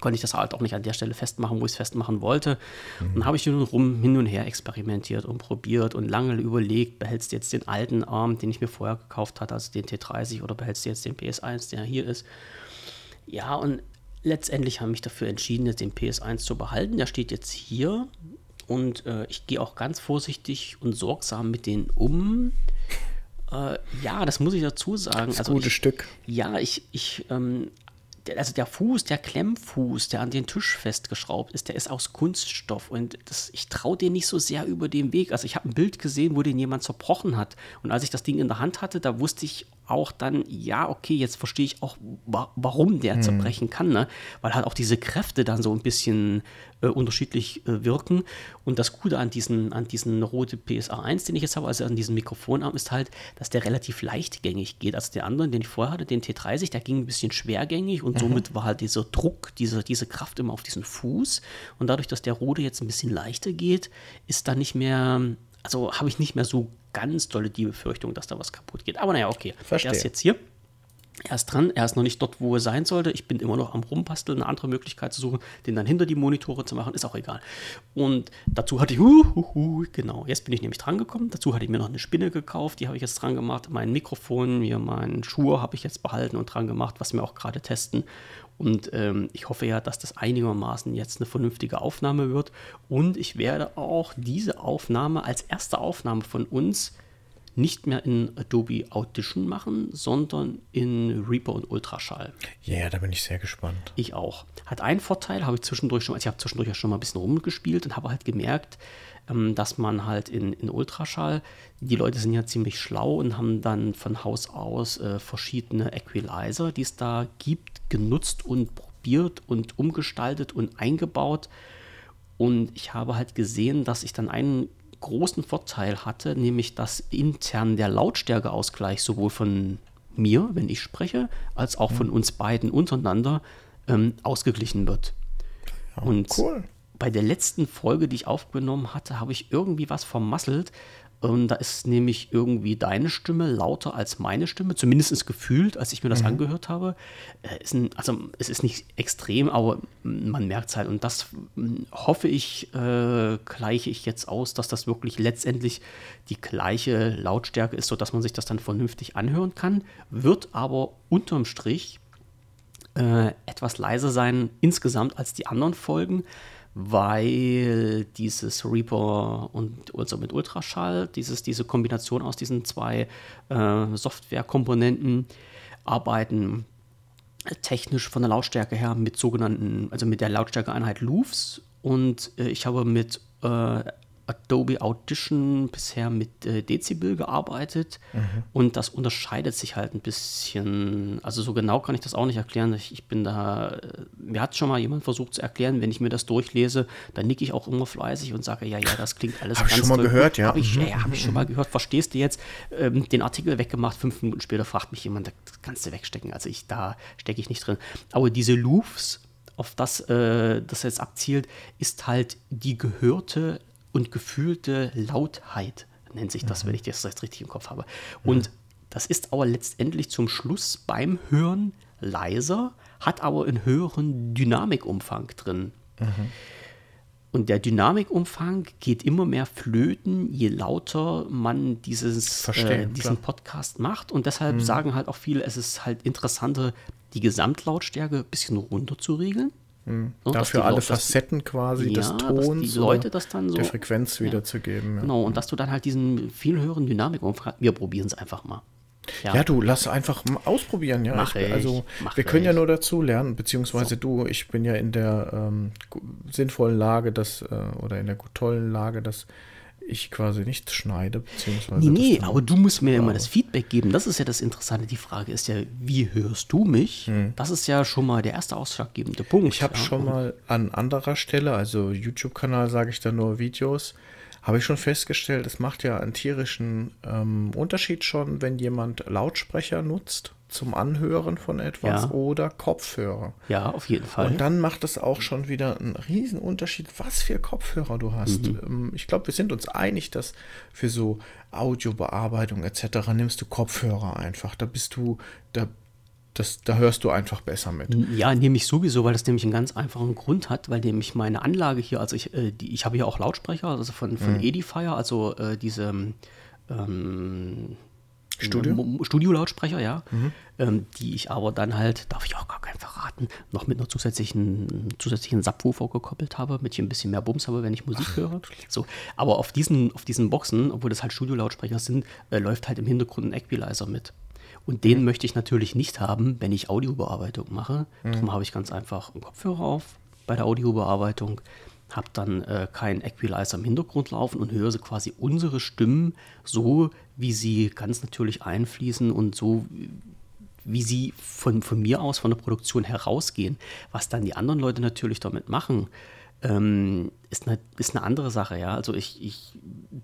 konnte ich das halt auch nicht an der Stelle festmachen, wo ich es festmachen wollte. Mhm. Dann habe ich nur rum hin und her experimentiert und probiert und lange überlegt, behältst du jetzt den alten Arm, den ich mir vorher gekauft hatte, also den T30, oder behältst du jetzt den PS1, der hier ist. Ja, und letztendlich habe ich dafür entschieden, jetzt den PS1 zu behalten. Der steht jetzt hier und äh, ich gehe auch ganz vorsichtig und sorgsam mit denen um. Äh, ja, das muss ich dazu sagen. Das also gute ich, Stück. Ja, ich, ich ähm, der, also der Fuß, der Klemmfuß, der an den Tisch festgeschraubt ist, der ist aus Kunststoff und das, ich traue den nicht so sehr über den Weg. Also ich habe ein Bild gesehen, wo den jemand zerbrochen hat und als ich das Ding in der Hand hatte, da wusste ich, auch dann, ja, okay, jetzt verstehe ich auch, wa warum der hm. zerbrechen kann, ne? weil halt auch diese Kräfte dann so ein bisschen äh, unterschiedlich äh, wirken. Und das Gute an diesen, an diesen Rode PSA 1, den ich jetzt habe, also an diesem Mikrofonarm, ist halt, dass der relativ leichtgängig geht. Also der andere, den ich vorher hatte, den T30, der ging ein bisschen schwergängig und mhm. somit war halt dieser Druck, diese, diese Kraft immer auf diesen Fuß. Und dadurch, dass der Rode jetzt ein bisschen leichter geht, ist da nicht mehr, also habe ich nicht mehr so ganz dolle die Befürchtung, dass da was kaputt geht. Aber naja, okay. Verstehe. Er ist jetzt hier. Er ist dran, er ist noch nicht dort, wo er sein sollte. Ich bin immer noch am Rumbasteln, eine andere Möglichkeit zu suchen, den dann hinter die Monitore zu machen, ist auch egal. Und dazu hatte ich, uh, uh, uh, genau, jetzt bin ich nämlich dran gekommen. Dazu hatte ich mir noch eine Spinne gekauft, die habe ich jetzt dran gemacht. Mein Mikrofon, hier meinen Schuhe habe ich jetzt behalten und dran gemacht, was wir auch gerade testen. Und ähm, ich hoffe ja, dass das einigermaßen jetzt eine vernünftige Aufnahme wird. Und ich werde auch diese Aufnahme als erste Aufnahme von uns nicht mehr in Adobe Audition machen, sondern in Reaper und Ultraschall. Ja, yeah, da bin ich sehr gespannt. Ich auch. Hat einen Vorteil, habe ich zwischendurch schon, also ich habe zwischendurch ja schon mal ein bisschen rumgespielt und habe halt gemerkt, dass man halt in, in Ultraschall, die Leute sind ja ziemlich schlau und haben dann von Haus aus äh, verschiedene Equalizer, die es da gibt, genutzt und probiert und umgestaltet und eingebaut. Und ich habe halt gesehen, dass ich dann einen großen Vorteil hatte, nämlich dass intern der Lautstärkeausgleich sowohl von mir, wenn ich spreche, als auch von mhm. uns beiden untereinander ähm, ausgeglichen wird. Ja, und cool. Bei der letzten Folge, die ich aufgenommen hatte, habe ich irgendwie was vermasselt, und da ist nämlich irgendwie deine Stimme lauter als meine Stimme, zumindest gefühlt, als ich mir das mhm. angehört habe. Äh, ein, also es ist nicht extrem, aber man merkt es halt. Und das hm, hoffe ich, äh, gleiche ich jetzt aus, dass das wirklich letztendlich die gleiche Lautstärke ist, sodass man sich das dann vernünftig anhören kann. Wird aber unterm Strich äh, etwas leiser sein insgesamt als die anderen Folgen weil dieses Reaper und also mit Ultraschall, dieses, diese Kombination aus diesen zwei äh, Softwarekomponenten arbeiten technisch von der Lautstärke her mit sogenannten, also mit der Lautstärkeeinheit Loops. Und äh, ich habe mit äh, Adobe Audition bisher mit äh, Dezibel gearbeitet mhm. und das unterscheidet sich halt ein bisschen. Also so genau kann ich das auch nicht erklären. Ich, ich bin da, äh, mir hat schon mal jemand versucht zu erklären, wenn ich mir das durchlese, dann nicke ich auch immer fleißig und sage, ja, ja, das klingt alles hab ganz ich schon mal gehört, ja. Habe ich, mhm. ja, hab ich schon mal gehört. Verstehst du jetzt? Ähm, den Artikel weggemacht, fünf Minuten später fragt mich jemand, das kannst du wegstecken. Also ich, da stecke ich nicht drin. Aber diese Loops, auf das äh, das jetzt abzielt, ist halt die gehörte und gefühlte Lautheit, nennt sich das, mhm. wenn ich das jetzt richtig im Kopf habe. Und mhm. das ist aber letztendlich zum Schluss beim Hören leiser, hat aber einen höheren Dynamikumfang drin. Mhm. Und der Dynamikumfang geht immer mehr flöten, je lauter man dieses, äh, diesen Podcast macht. Und deshalb mhm. sagen halt auch viele, es ist halt interessanter, die Gesamtlautstärke ein bisschen runter zu regeln. Mhm. So, Dafür alle Leute, Facetten quasi ja, des Tons die Leute das dann so, der Frequenz wiederzugeben. Ja. Genau, und dass du dann halt diesen viel höheren Dynamik wir probieren es einfach mal. Ja. ja. du lass einfach mal ausprobieren, ja. Mach ich, also mach wir können ich. ja nur dazu lernen, beziehungsweise so. du, ich bin ja in der ähm, sinnvollen Lage, dass, äh, oder in der tollen Lage, dass ich quasi nicht schneide, beziehungsweise. Nee, nee aber du musst mir ja immer das Feedback geben. Das ist ja das Interessante. Die Frage ist ja, wie hörst du mich? Hm. Das ist ja schon mal der erste ausschlaggebende Punkt. Ich habe ja. schon mal an anderer Stelle, also YouTube-Kanal sage ich da nur Videos, habe ich schon festgestellt, es macht ja einen tierischen ähm, Unterschied schon, wenn jemand Lautsprecher nutzt zum Anhören von etwas Ja. oder Kopfhörer. Ja, auf jeden Fall. Und dann macht es auch schon wieder einen riesen Unterschied, was für Kopfhörer du hast. Mhm. Ähm, Ich glaube, wir sind uns einig, dass für so Audiobearbeitung etc. nimmst du Kopfhörer einfach. Da bist du, da, das, da hörst du einfach besser mit. Ja, nehme ich sowieso, weil das nämlich einen ganz einfachen Grund hat, weil nämlich meine Anlage hier, also ich, äh, die, ich habe hier auch Lautsprecher, also von, von Edifier, also äh, diese ähm, Studio? Studio-Lautsprecher, ja, ähm, die ich aber dann halt, darf ich auch gar keinen verraten, noch mit einer zusätzlichen, zusätzlichen Subwoofer gekoppelt habe, mit ich ein bisschen mehr Bums habe, wenn ich Musik höre. So, aber auf diesen, auf diesen Boxen, obwohl das halt Studio-Lautsprecher sind, äh, läuft halt im Hintergrund ein Equalizer mit. Und den möchte ich natürlich nicht haben, wenn ich Audiobearbeitung mache. Darum habe ich ganz einfach einen Kopfhörer auf bei der Audiobearbeitung, habe dann äh, keinen Equalizer im Hintergrund laufen und höre so quasi unsere Stimmen so, wie sie ganz natürlich einfließen und so, wie sie von, von mir aus, von der Produktion herausgehen. Was dann die anderen Leute natürlich damit machen, ähm, ist, eine, ist eine andere Sache, ja. Also ich, ich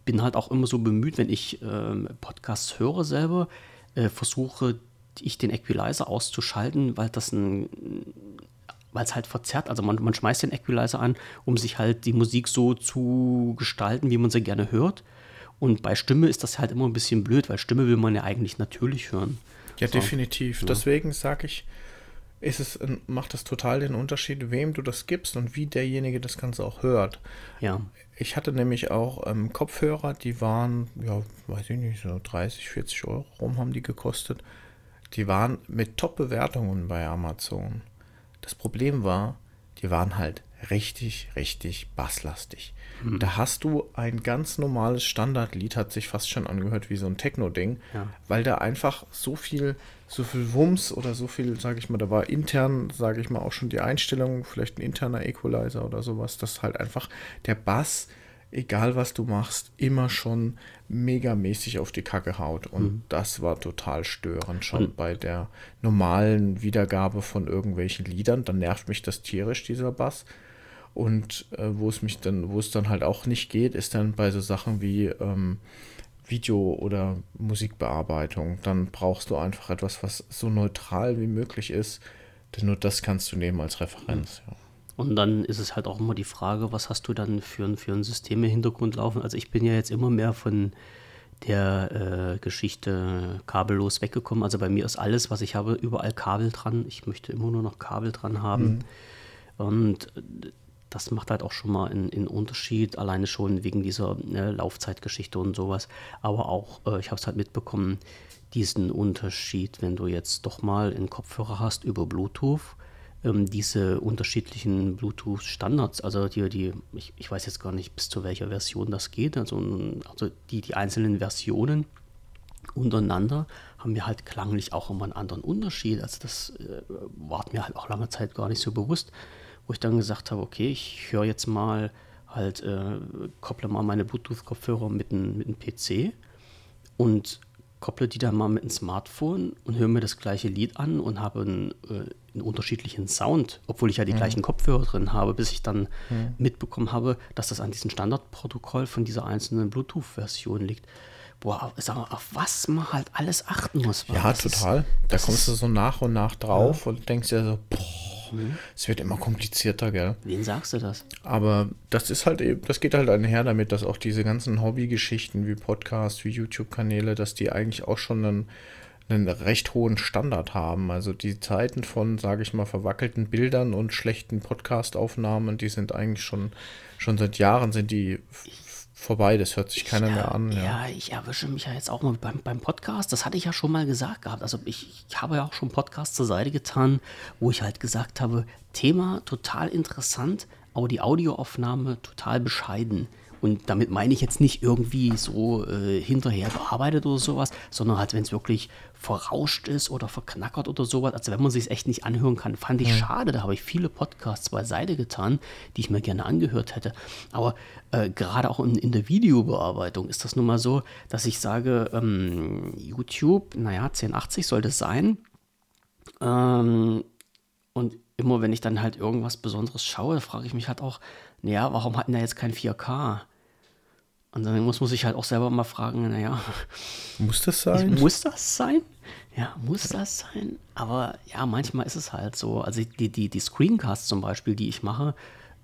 bin halt auch immer so bemüht, wenn ich ähm, Podcasts höre selber, äh, versuche ich den Equalizer auszuschalten, weil das ein weil es halt verzerrt, also man, man schmeißt den Equalizer an, um sich halt die Musik so zu gestalten, wie man sie gerne hört. Und bei Stimme ist das halt immer ein bisschen blöd, weil Stimme will man ja eigentlich natürlich hören. Ja, So. definitiv. Deswegen sage ich, ist es, macht es total den Unterschied, wem du das gibst und wie derjenige das Ganze auch hört. Ja. Ich hatte nämlich auch ähm, Kopfhörer, die waren, ja, weiß ich nicht, so 30, 40 Euro rum haben die gekostet. Die waren mit Top-Bewertungen bei Amazon. Das Problem war, die waren halt richtig, richtig basslastig. Da hast du ein ganz normales Standardlied, hat sich fast schon angehört wie so ein Techno-Ding, Ja. weil da einfach so viel, so viel Wumms oder so viel, sage ich mal, da war intern, sage ich mal, auch schon die Einstellung, vielleicht ein interner Equalizer oder sowas, dass halt einfach der Bass, egal was du machst, immer schon megamäßig auf die Kacke haut. Und das war total störend schon bei der normalen Wiedergabe von irgendwelchen Liedern. Dann nervt mich das tierisch, dieser Bass. Und äh, wo es mich dann, wo es dann halt auch nicht geht, ist dann bei so Sachen wie ähm, Video- oder Musikbearbeitung. Dann brauchst du einfach etwas, was so neutral wie möglich ist. Denn nur das kannst du nehmen als Referenz. Ja. Und dann ist es halt auch immer die Frage, was hast du dann für, ein- für ein System im Hintergrund laufen? Also ich bin ja jetzt immer mehr von der äh, Geschichte kabellos weggekommen. Also bei mir ist alles, was ich habe, überall Kabel dran. Ich möchte immer nur noch Kabel dran haben. Und äh, das macht halt auch schon mal einen, einen Unterschied, alleine schon wegen dieser ne, Laufzeitgeschichte und sowas. Aber auch, äh, ich habe es halt mitbekommen, diesen Unterschied, wenn du jetzt doch mal einen Kopfhörer hast über Bluetooth, ähm, diese unterschiedlichen Bluetooth-Standards, also die, die ich, ich weiß jetzt gar nicht, bis zu welcher Version das geht, also, also die, die einzelnen Versionen untereinander haben wir halt klanglich auch immer einen anderen Unterschied. Also das äh, war mir halt auch lange Zeit gar nicht so bewusst, wo ich dann gesagt habe, okay, ich höre jetzt mal halt, äh, kopple mal meine Bluetooth-Kopfhörer mit einem mit PC und kopple die dann mal mit einem Smartphone und höre mir das gleiche Lied an und habe einen, äh, einen unterschiedlichen Sound, obwohl ich ja die gleichen Kopfhörer drin habe, bis ich dann mitbekommen habe, dass das an diesem Standardprotokoll von dieser einzelnen Bluetooth-Version liegt. Boah, sag mal, auf was man halt alles achten muss. Ja, Das ist- total. da kommst du so nach und nach drauf und denkst dir so, boah, es wird immer komplizierter, gell? Wen sagst du das? Aber das ist halt eben, das geht halt einher damit, dass auch diese ganzen Hobbygeschichten wie Podcasts, wie YouTube-Kanäle, dass die eigentlich auch schon einen, einen recht hohen Standard haben. Also die Zeiten von, sage ich mal, verwackelten Bildern und schlechten Podcast-Aufnahmen, die sind eigentlich schon, schon seit Jahren sind die vorbei. Das hört sich keiner ja, mehr an. Ja. Ja, ich erwische mich ja jetzt auch mal beim, beim Podcast. Das hatte ich ja schon mal gesagt gehabt. Also ich, ich habe ja auch schon Podcasts zur Seite getan, wo ich halt gesagt habe, Thema total interessant, aber die Audioaufnahme total bescheiden. Und damit meine ich jetzt nicht irgendwie so äh, hinterher bearbeitet oder sowas, sondern halt, wenn es wirklich verrauscht ist oder verknackert oder sowas. Also wenn man sich echt nicht anhören kann, fand ich schade. Da habe ich viele Podcasts beiseite getan, die ich mir gerne angehört hätte. Aber äh, gerade auch in, in der Videobearbeitung ist das nun mal so, dass ich sage, ähm, YouTube, naja, 1080 sollte es sein. Ähm, und immer wenn ich dann halt irgendwas Besonderes schaue, frage ich mich halt auch, naja, warum hat denn der jetzt kein 4K? Und dann muss man sich halt auch selber mal fragen, naja. Muss das sein? Muss das sein? Ja, muss das sein? Aber ja, manchmal ist es halt so. Also die, die, die Screencasts zum Beispiel, die ich mache,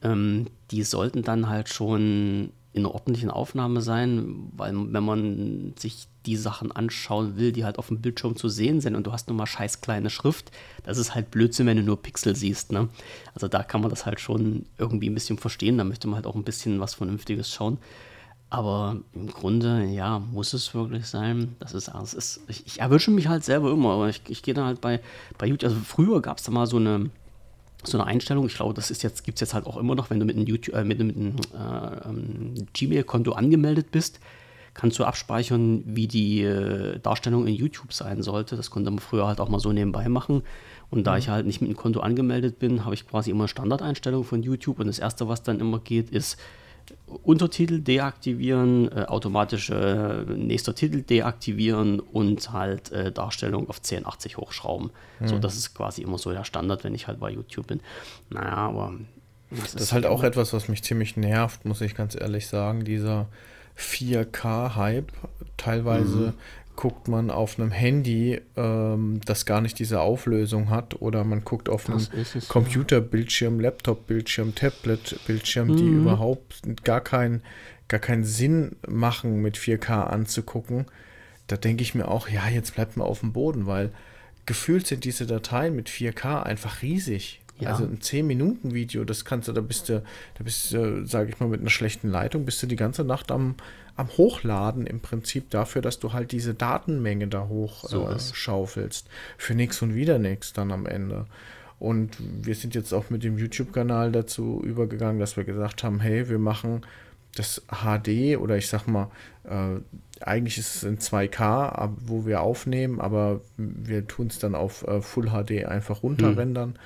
ähm, die sollten dann halt schon in einer ordentlichen Aufnahme sein, weil wenn man sich die Sachen anschauen will, die halt auf dem Bildschirm zu sehen sind und du hast nur mal scheiß kleine Schrift, das ist halt Blödsinn, wenn du nur Pixel siehst. Ne? Also da kann man das halt schon irgendwie ein bisschen verstehen, da möchte man halt auch ein bisschen was Vernünftiges schauen. Aber im Grunde, ja, muss es wirklich sein. Das ist, das ist ich, ich erwische mich halt selber immer, aber ich, ich gehe dann halt bei, bei YouTube, also früher gab es da mal so eine, so eine Einstellung, ich glaube, das ist jetzt, gibt es jetzt halt auch immer noch, wenn du mit einem, YouTube, äh, mit, mit einem äh, ähm, Gmail-Konto angemeldet bist, kannst du abspeichern, wie die äh, Darstellung in YouTube sein sollte. Das konnte man früher halt auch mal so nebenbei machen. Und da mhm. ich halt nicht mit einem Konto angemeldet bin, habe ich quasi immer Standardeinstellungen von YouTube. Und das erste, was dann immer geht, ist Untertitel deaktivieren, äh, automatische äh, nächster Titel deaktivieren und halt äh, Darstellung auf 1080 hochschrauben. Mhm. So, das ist quasi immer so der Standard, wenn ich halt bei YouTube bin. Naja, aber. Das, das ist halt auch etwas, was mich ziemlich nervt, muss ich ganz ehrlich sagen. Dieser 4K-Hype. Teilweise mhm guckt man auf einem Handy, ähm, das gar nicht diese Auflösung hat, oder man guckt auf einem Computerbildschirm, Laptop-Bildschirm, Tablet-Bildschirm, mhm. die überhaupt gar, kein, gar keinen Sinn machen, mit 4K anzugucken. Da denke ich mir auch, ja, jetzt bleibt man auf dem Boden, weil gefühlt sind diese Dateien mit 4K einfach riesig. Ja. Also ein 10-Minuten-Video, das kannst du, da bist du, da bist du, sage ich mal, mit einer schlechten Leitung, bist du die ganze Nacht am, am Hochladen im Prinzip dafür, dass du halt diese Datenmenge da hoch so äh, schaufelst. Für nichts und wieder nichts dann am Ende. Und wir sind jetzt auch mit dem YouTube-Kanal dazu übergegangen, dass wir gesagt haben, hey, wir machen das HD oder ich sag mal, äh, eigentlich ist es in 2K, wo wir aufnehmen, aber wir tun es dann auf äh, Full HD einfach runterrendern. Hm.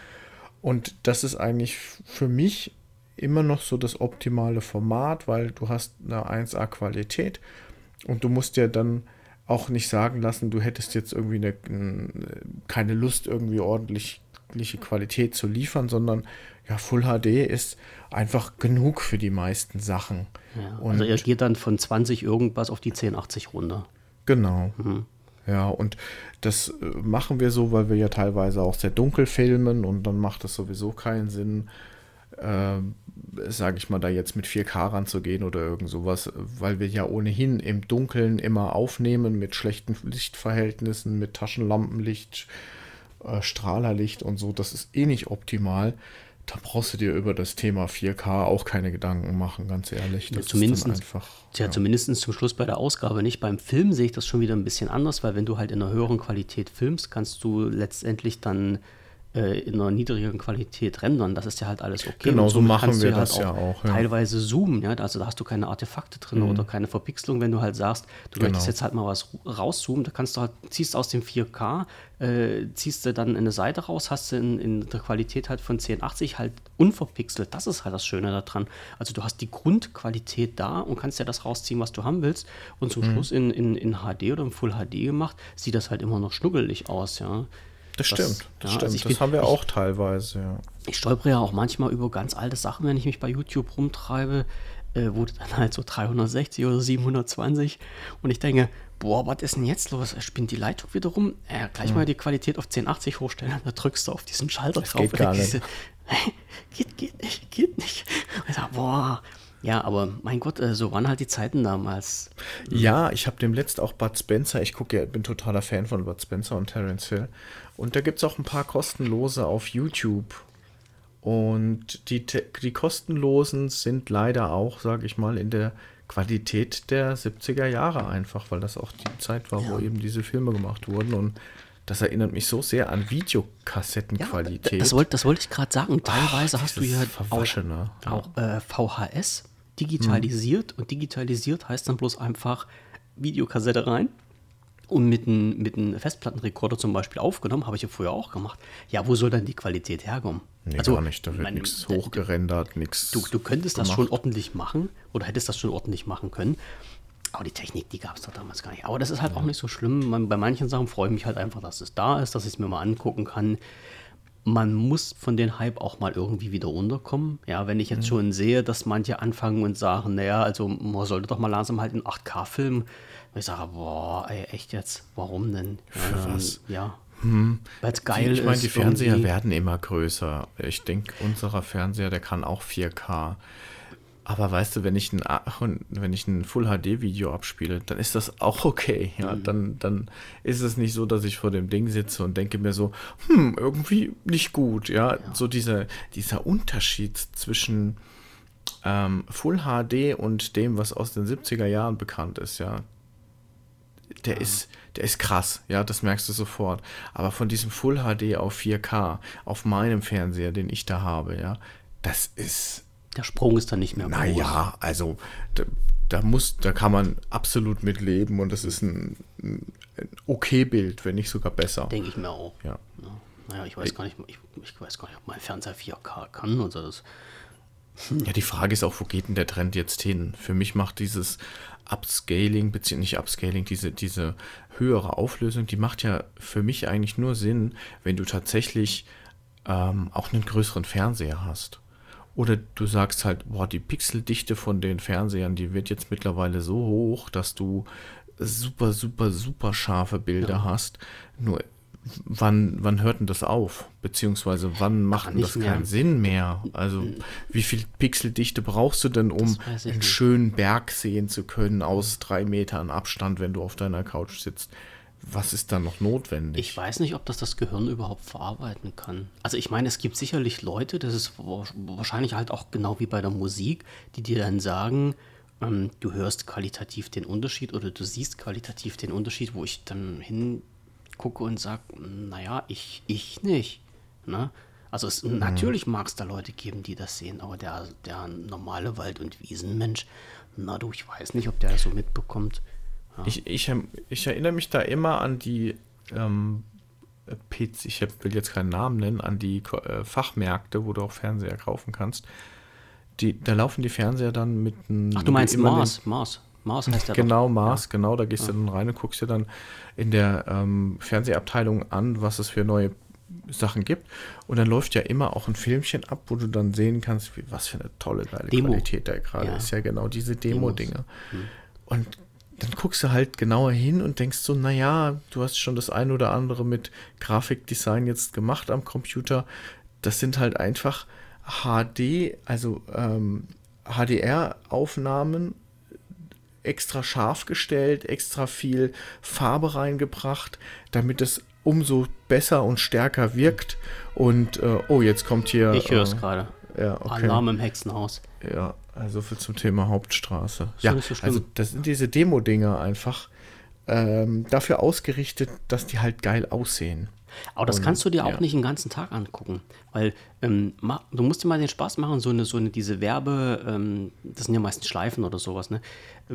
Und das ist eigentlich für mich immer noch so das optimale Format, weil du hast eine 1A Qualität und du musst dir dann auch nicht sagen lassen, du hättest jetzt irgendwie eine, keine Lust, irgendwie ordentliche Qualität zu liefern, sondern ja, Full HD ist einfach genug für die meisten Sachen. Ja, also er geht dann von 20 irgendwas auf die 1080 runter. Genau. Mhm. Ja, und das äh, machen wir so, weil wir ja teilweise auch sehr dunkel filmen und dann macht es sowieso keinen Sinn, äh, sage ich mal, da jetzt mit 4K ranzugehen oder irgend sowas, weil wir ja ohnehin im Dunkeln immer aufnehmen mit schlechten Lichtverhältnissen, mit Taschenlampenlicht, äh, Strahlerlicht und so. Das ist eh nicht optimal da brauchst du dir über das Thema 4K auch keine Gedanken machen, ganz ehrlich. Das ja, zumindest, einfach. Ja, ja. zumindest zum Schluss bei der Ausgabe nicht. Beim Film sehe ich das schon wieder ein bisschen anders, weil wenn du halt in einer höheren Qualität filmst, kannst du letztendlich dann äh, in einer niedrigeren Qualität rendern. Das ist ja halt alles okay. Genau, so machen wir halt das ja auch. Ja. Teilweise zoomen, ja. Also da hast du keine Artefakte drin mhm. oder keine Verpixelung, wenn du halt sagst, du genau. möchtest jetzt halt mal was rauszoomen, da kannst du halt, ziehst aus dem 4K, äh, ziehst du dann eine Seite raus, hast du in, in der Qualität halt von 1080 halt unverpixelt. Das ist halt das Schöne daran. Also du hast die Grundqualität da und kannst ja das rausziehen, was du haben willst. Und zum mhm. Schluss in, in, in HD oder im Full HD gemacht, sieht das halt immer noch schnuggelig aus, ja. Das stimmt, das, ja, stimmt. Also das haben wir ich, auch teilweise, ja. Ich stolpere ja auch manchmal über ganz alte Sachen, wenn ich mich bei YouTube rumtreibe, äh, wo dann halt so 360 oder 720 und ich denke, boah, was ist denn jetzt los? Spinnt die Leitung wieder rum? Äh, gleich hm. mal die Qualität auf 1080 hochstellen, da drückst du auf diesen Schalter das drauf. Geht gar nicht. Geht, geht nicht, geht nicht. Und ich sag, boah, ja, aber mein Gott, äh, so waren halt die Zeiten damals. Ja, ich habe dem letzt auch Bud Spencer, ich gucke ja, bin totaler Fan von Bud Spencer und Terence Hill. Und da gibt es auch ein paar kostenlose auf YouTube. Und die, die kostenlosen sind leider auch, sage ich mal, in der Qualität der 70er Jahre einfach, weil das auch die Zeit war, ja. wo eben diese Filme gemacht wurden. Und das erinnert mich so sehr an Videokassettenqualität. Ja, das, wollte, das wollte ich gerade sagen. Teilweise Ach, hast du ja auch, auch äh, VHS digitalisiert. Hm. Und digitalisiert heißt dann bloß einfach Videokassette rein und mit einem mit Festplattenrekorder zum Beispiel aufgenommen, habe ich ja früher auch gemacht. Ja, wo soll dann die Qualität herkommen? Nee, also, gar nicht. Da wird nichts hochgerendert, nichts. Du, du könntest gemacht. das schon ordentlich machen oder hättest das schon ordentlich machen können. Aber die Technik, die gab es doch damals gar nicht. Aber das ist halt ja. auch nicht so schlimm. Man, bei manchen Sachen freue ich mich halt einfach, dass es da ist, dass ich es mir mal angucken kann. man muss von den Hype auch mal irgendwie wieder runterkommen. Ja, wenn ich jetzt mhm. schon sehe, dass manche anfangen und sagen, naja, also man sollte doch mal langsam halt in 8K Und ich sage, boah, ey, echt jetzt? Warum denn? Für ähm, was? Ja. Hm. Weil es geil ist. Ich meine, die Fernseher irgendwie. werden immer größer. Ich denke, unserer Fernseher, der kann auch 4K. Aber weißt du, wenn ich ein, wenn ich ein Full HD Video abspiele, dann ist das auch okay. Ja, mhm. dann, dann ist es nicht so, dass ich vor dem Ding sitze und denke mir so, hm, irgendwie nicht gut. Ja, ja. so dieser, dieser Unterschied zwischen ähm, Full HD und dem, was aus den 70er Jahren bekannt ist, ja, der ja. ist, der ist krass, ja, das merkst du sofort. Aber von diesem Full HD auf 4K, auf meinem Fernseher, den ich da habe, ja, das ist der Sprung ist dann nicht mehr groß. Naja, also da, da, muss, da kann man absolut mit leben und das ist ein, ein okay Bild, wenn nicht sogar besser. Denke ich mir auch. Ja. ja. Naja, ich weiß gar nicht, ich, ich, weiß gar nicht, ob mein Fernseher 4K kann oder das. Hm. Ja, die Frage ist auch, wo geht denn der Trend jetzt hin? Für mich macht dieses Upscaling, beziehungsweise nicht Upscaling, diese, diese höhere Auflösung, die macht ja für mich eigentlich nur Sinn, wenn du tatsächlich ähm, auch einen größeren Fernseher hast. Oder du sagst halt, boah, die Pixeldichte von den Fernsehern, die wird jetzt mittlerweile so hoch, dass du super, super, super scharfe Bilder ja. hast. Nur wann, wann hört denn das auf? Beziehungsweise wann macht das keinen Sinn mehr? Also wie viel Pixeldichte brauchst du denn, um einen nicht. schönen Berg sehen zu können aus drei Metern Abstand, wenn du auf deiner Couch sitzt? was ist da noch notwendig? Ich weiß nicht, ob das das Gehirn überhaupt verarbeiten kann. Also ich meine, es gibt sicherlich Leute, das ist wahrscheinlich halt auch genau wie bei der Musik, die dir dann sagen, ähm, du hörst qualitativ den Unterschied oder du siehst qualitativ den Unterschied, wo ich dann hingucke und sage, naja, ich, ich nicht. Ne? Also es, mhm. natürlich mag es da Leute geben, die das sehen, aber der, der normale Wald- und Wiesenmensch, na du, ich weiß nicht, ob der das so mitbekommt. Ja. Ich, ich, ich, erinnere mich da immer an die ähm, PC, ich will jetzt keinen Namen nennen, an die äh, Fachmärkte, wo du auch Fernseher kaufen kannst. Die, da laufen die Fernseher dann mit einem. Ach, du meinst Mars, Mars. Mars heißt der Genau, doch. Mars, ja. genau. Da gehst ja. du dann rein und guckst dir dann in der ähm, Fernsehabteilung an, was es für neue Sachen gibt. Und dann läuft ja immer auch ein Filmchen ab, wo du dann sehen kannst, wie, was für eine tolle, geile Demo. Qualität da gerade ja. ist. Ja, genau, diese Demo-Dinge. Hm. Und dann guckst du halt genauer hin und denkst so, naja, du hast schon das ein oder andere mit Grafikdesign jetzt gemacht am Computer. Das sind halt einfach HD, also ähm, HDR-Aufnahmen extra scharf gestellt, extra viel Farbe reingebracht, damit es umso besser und stärker wirkt. Und äh, oh, jetzt kommt hier. Ich höre es äh, gerade. Ja, okay. Alarm im Hexenhaus. Ja, also für zum Thema Hauptstraße. ja, so also das sind diese Demo-Dinger einfach ähm, dafür ausgerichtet, dass die halt geil aussehen. Aber das und, kannst du dir auch nicht den ganzen Tag angucken, weil ähm, du musst dir mal den Spaß machen, so eine, so eine diese Werbe, ähm, das sind ja meistens Schleifen oder sowas, ne?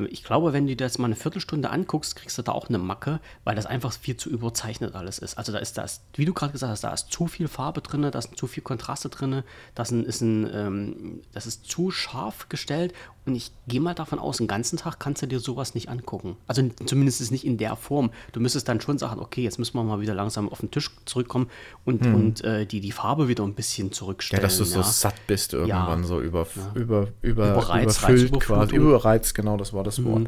Ich glaube, wenn du dir das mal eine Viertelstunde anguckst, kriegst du da auch eine Macke, weil das einfach viel zu überzeichnet alles ist. Also da ist das, wie du gerade gesagt hast, da ist zu viel Farbe drin, da sind zu viel Kontraste drin, das ist, ein, ähm, das ist zu scharf gestellt und ich gehe mal davon aus, den ganzen Tag kannst du dir sowas nicht angucken. Also zumindest nicht in der Form. Du müsstest dann schon sagen, okay, jetzt müssen wir mal wieder langsam auf den Tisch zurückkommen und, hm. und äh, die, die Farbe wieder ein bisschen zurückstellen. Ja, dass du ja. so satt bist irgendwann, ja. so über, ja. über, über, Überreiz, überfüllt quasi. Überreizt, genau, das war das Wort. Mhm.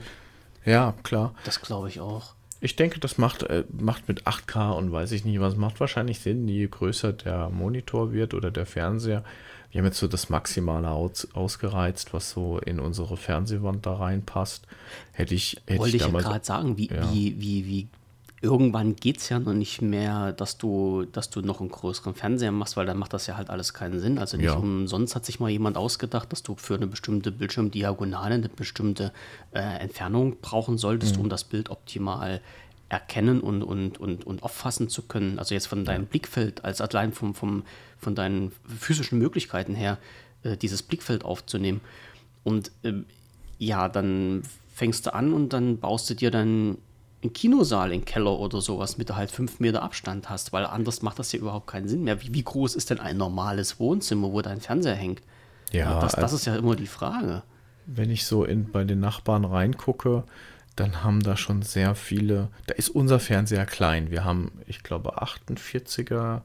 Ja, klar. Das glaube ich auch. Ich denke, das macht, äh, macht mit 8K und weiß ich nicht was, macht wahrscheinlich Sinn, je größer der Monitor wird oder der Fernseher. Wir haben jetzt so das Maximale aus, ausgereizt, was so in unsere Fernsehwand da reinpasst. Hätte ich, hätte Wollte ich, ich ja gerade sagen, wie, ja. wie, wie, wie irgendwann geht es ja noch nicht mehr, dass du, dass du noch einen größeren Fernseher machst, weil dann macht das ja halt alles keinen Sinn. Also nicht ja. umsonst hat sich mal jemand ausgedacht, dass du für eine bestimmte Bildschirmdiagonale eine bestimmte äh, Entfernung brauchen solltest, mhm. um das Bild optimal erkennen und, und, und, und auffassen zu können. Also jetzt von deinem Blickfeld, als allein vom, vom, von deinen physischen Möglichkeiten her, äh, dieses Blickfeld aufzunehmen. Und äh, ja, dann fängst du an und dann baust du dir dann einen Kinosaal im Keller oder sowas mit halt fünf Meter Abstand hast, weil anders macht das ja überhaupt keinen Sinn mehr. Wie, wie groß ist denn ein normales Wohnzimmer, wo dein Fernseher hängt? Ja, das, das ist ja immer die Frage. Wenn ich so in, bei den Nachbarn reingucke, dann haben da schon sehr viele, da ist unser Fernseher klein. Wir haben, ich glaube, 48er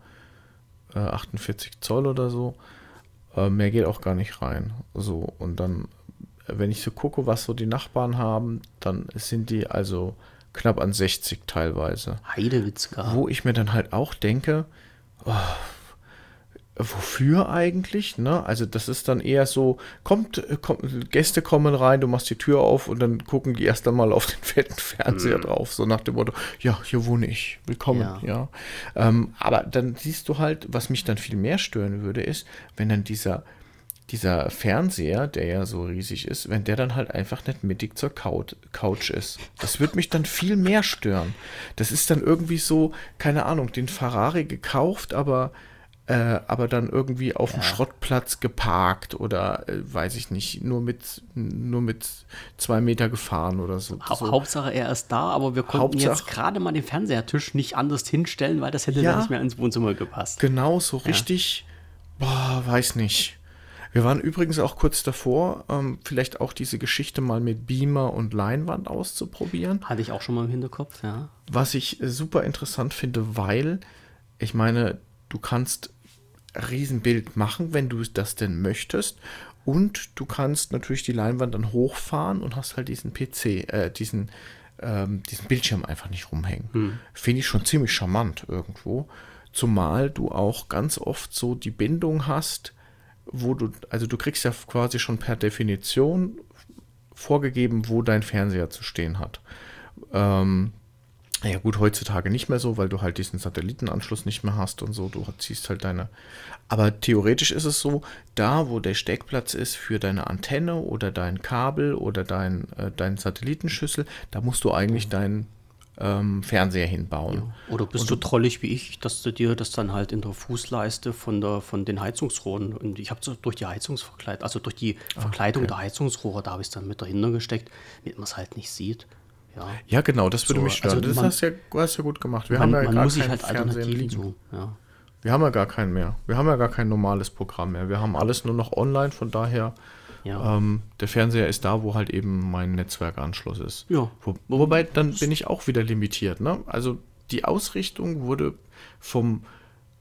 äh, 48 Zoll oder so. Äh, mehr geht auch gar nicht rein. So, und dann, wenn ich so gucke, was so die Nachbarn haben, dann sind die also knapp an 60 teilweise. Heidewitzka. Wo ich mir dann halt auch denke, oh, wofür eigentlich? Ne? Also das ist dann eher so, kommt, kommt, Gäste kommen rein, du machst die Tür auf und dann gucken die erst einmal auf den fetten Fernseher mm. drauf, so nach dem Motto, ja, hier wohne ich, willkommen, ja. ja. Ähm, aber dann siehst du halt, was mich dann viel mehr stören würde, ist, wenn dann dieser, dieser Fernseher, der ja so riesig ist, wenn der dann halt einfach nicht mittig zur Couch ist. Das würde mich dann viel mehr stören. Das ist dann irgendwie so, keine Ahnung, den Ferrari gekauft, aber äh, aber dann irgendwie auf ja. dem Schrottplatz geparkt oder äh, weiß ich nicht, nur mit, nur mit zwei Meter gefahren oder so. Ha so. Hauptsache er ist da, aber wir konnten Hauptsache, jetzt gerade mal den Fernsehertisch nicht anders hinstellen, weil das hätte ja, dann nicht mehr ins Wohnzimmer gepasst. Genau, so ja. richtig, boah, weiß nicht. Wir waren übrigens auch kurz davor, ähm, vielleicht auch diese Geschichte mal mit Beamer und Leinwand auszuprobieren. Hatte ich auch schon mal im Hinterkopf, ja. Was ich äh, super interessant finde, weil ich meine, du kannst Riesenbild machen, wenn du das denn möchtest. Und du kannst natürlich die Leinwand dann hochfahren und hast halt diesen PC, äh, diesen, ähm, diesen Bildschirm einfach nicht rumhängen. Hm. Finde ich schon ziemlich charmant irgendwo. Zumal du auch ganz oft so die Bindung hast, wo du, also du kriegst ja quasi schon per Definition vorgegeben, wo dein Fernseher zu stehen hat. Ähm, ja gut, heutzutage nicht mehr so, weil du halt diesen Satellitenanschluss nicht mehr hast und so. Du ziehst halt deine. Aber theoretisch ist es so, da wo der Steckplatz ist für deine Antenne oder dein Kabel oder dein, äh, dein Satellitenschüssel, da musst du eigentlich deinen ähm, Fernseher hinbauen. Ja. Oder bist und du trollig wie ich, dass du dir das dann halt in der Fußleiste von, der, von den Heizungsrohren und ich habe so durch die Heizungsverkleidung, also durch die ah, Verkleidung okay. der Heizungsrohre, da habe ich es dann mit dahinter gesteckt, damit man es halt nicht sieht. Ja, ja genau, das würde so, mich stören. Also das man, hast, ja, hast ja gut gemacht. Wir man, haben ja man gar muss sich halt Alternativen suchen. Ja. Wir haben ja gar keinen mehr. Wir haben ja gar kein normales Programm mehr. Wir haben alles nur noch online, von daher ja. ähm, der Fernseher ist da, wo halt eben mein Netzwerkanschluss ist. Ja. Wo, wobei, dann bin ich auch wieder limitiert. Ne? Also die Ausrichtung wurde vom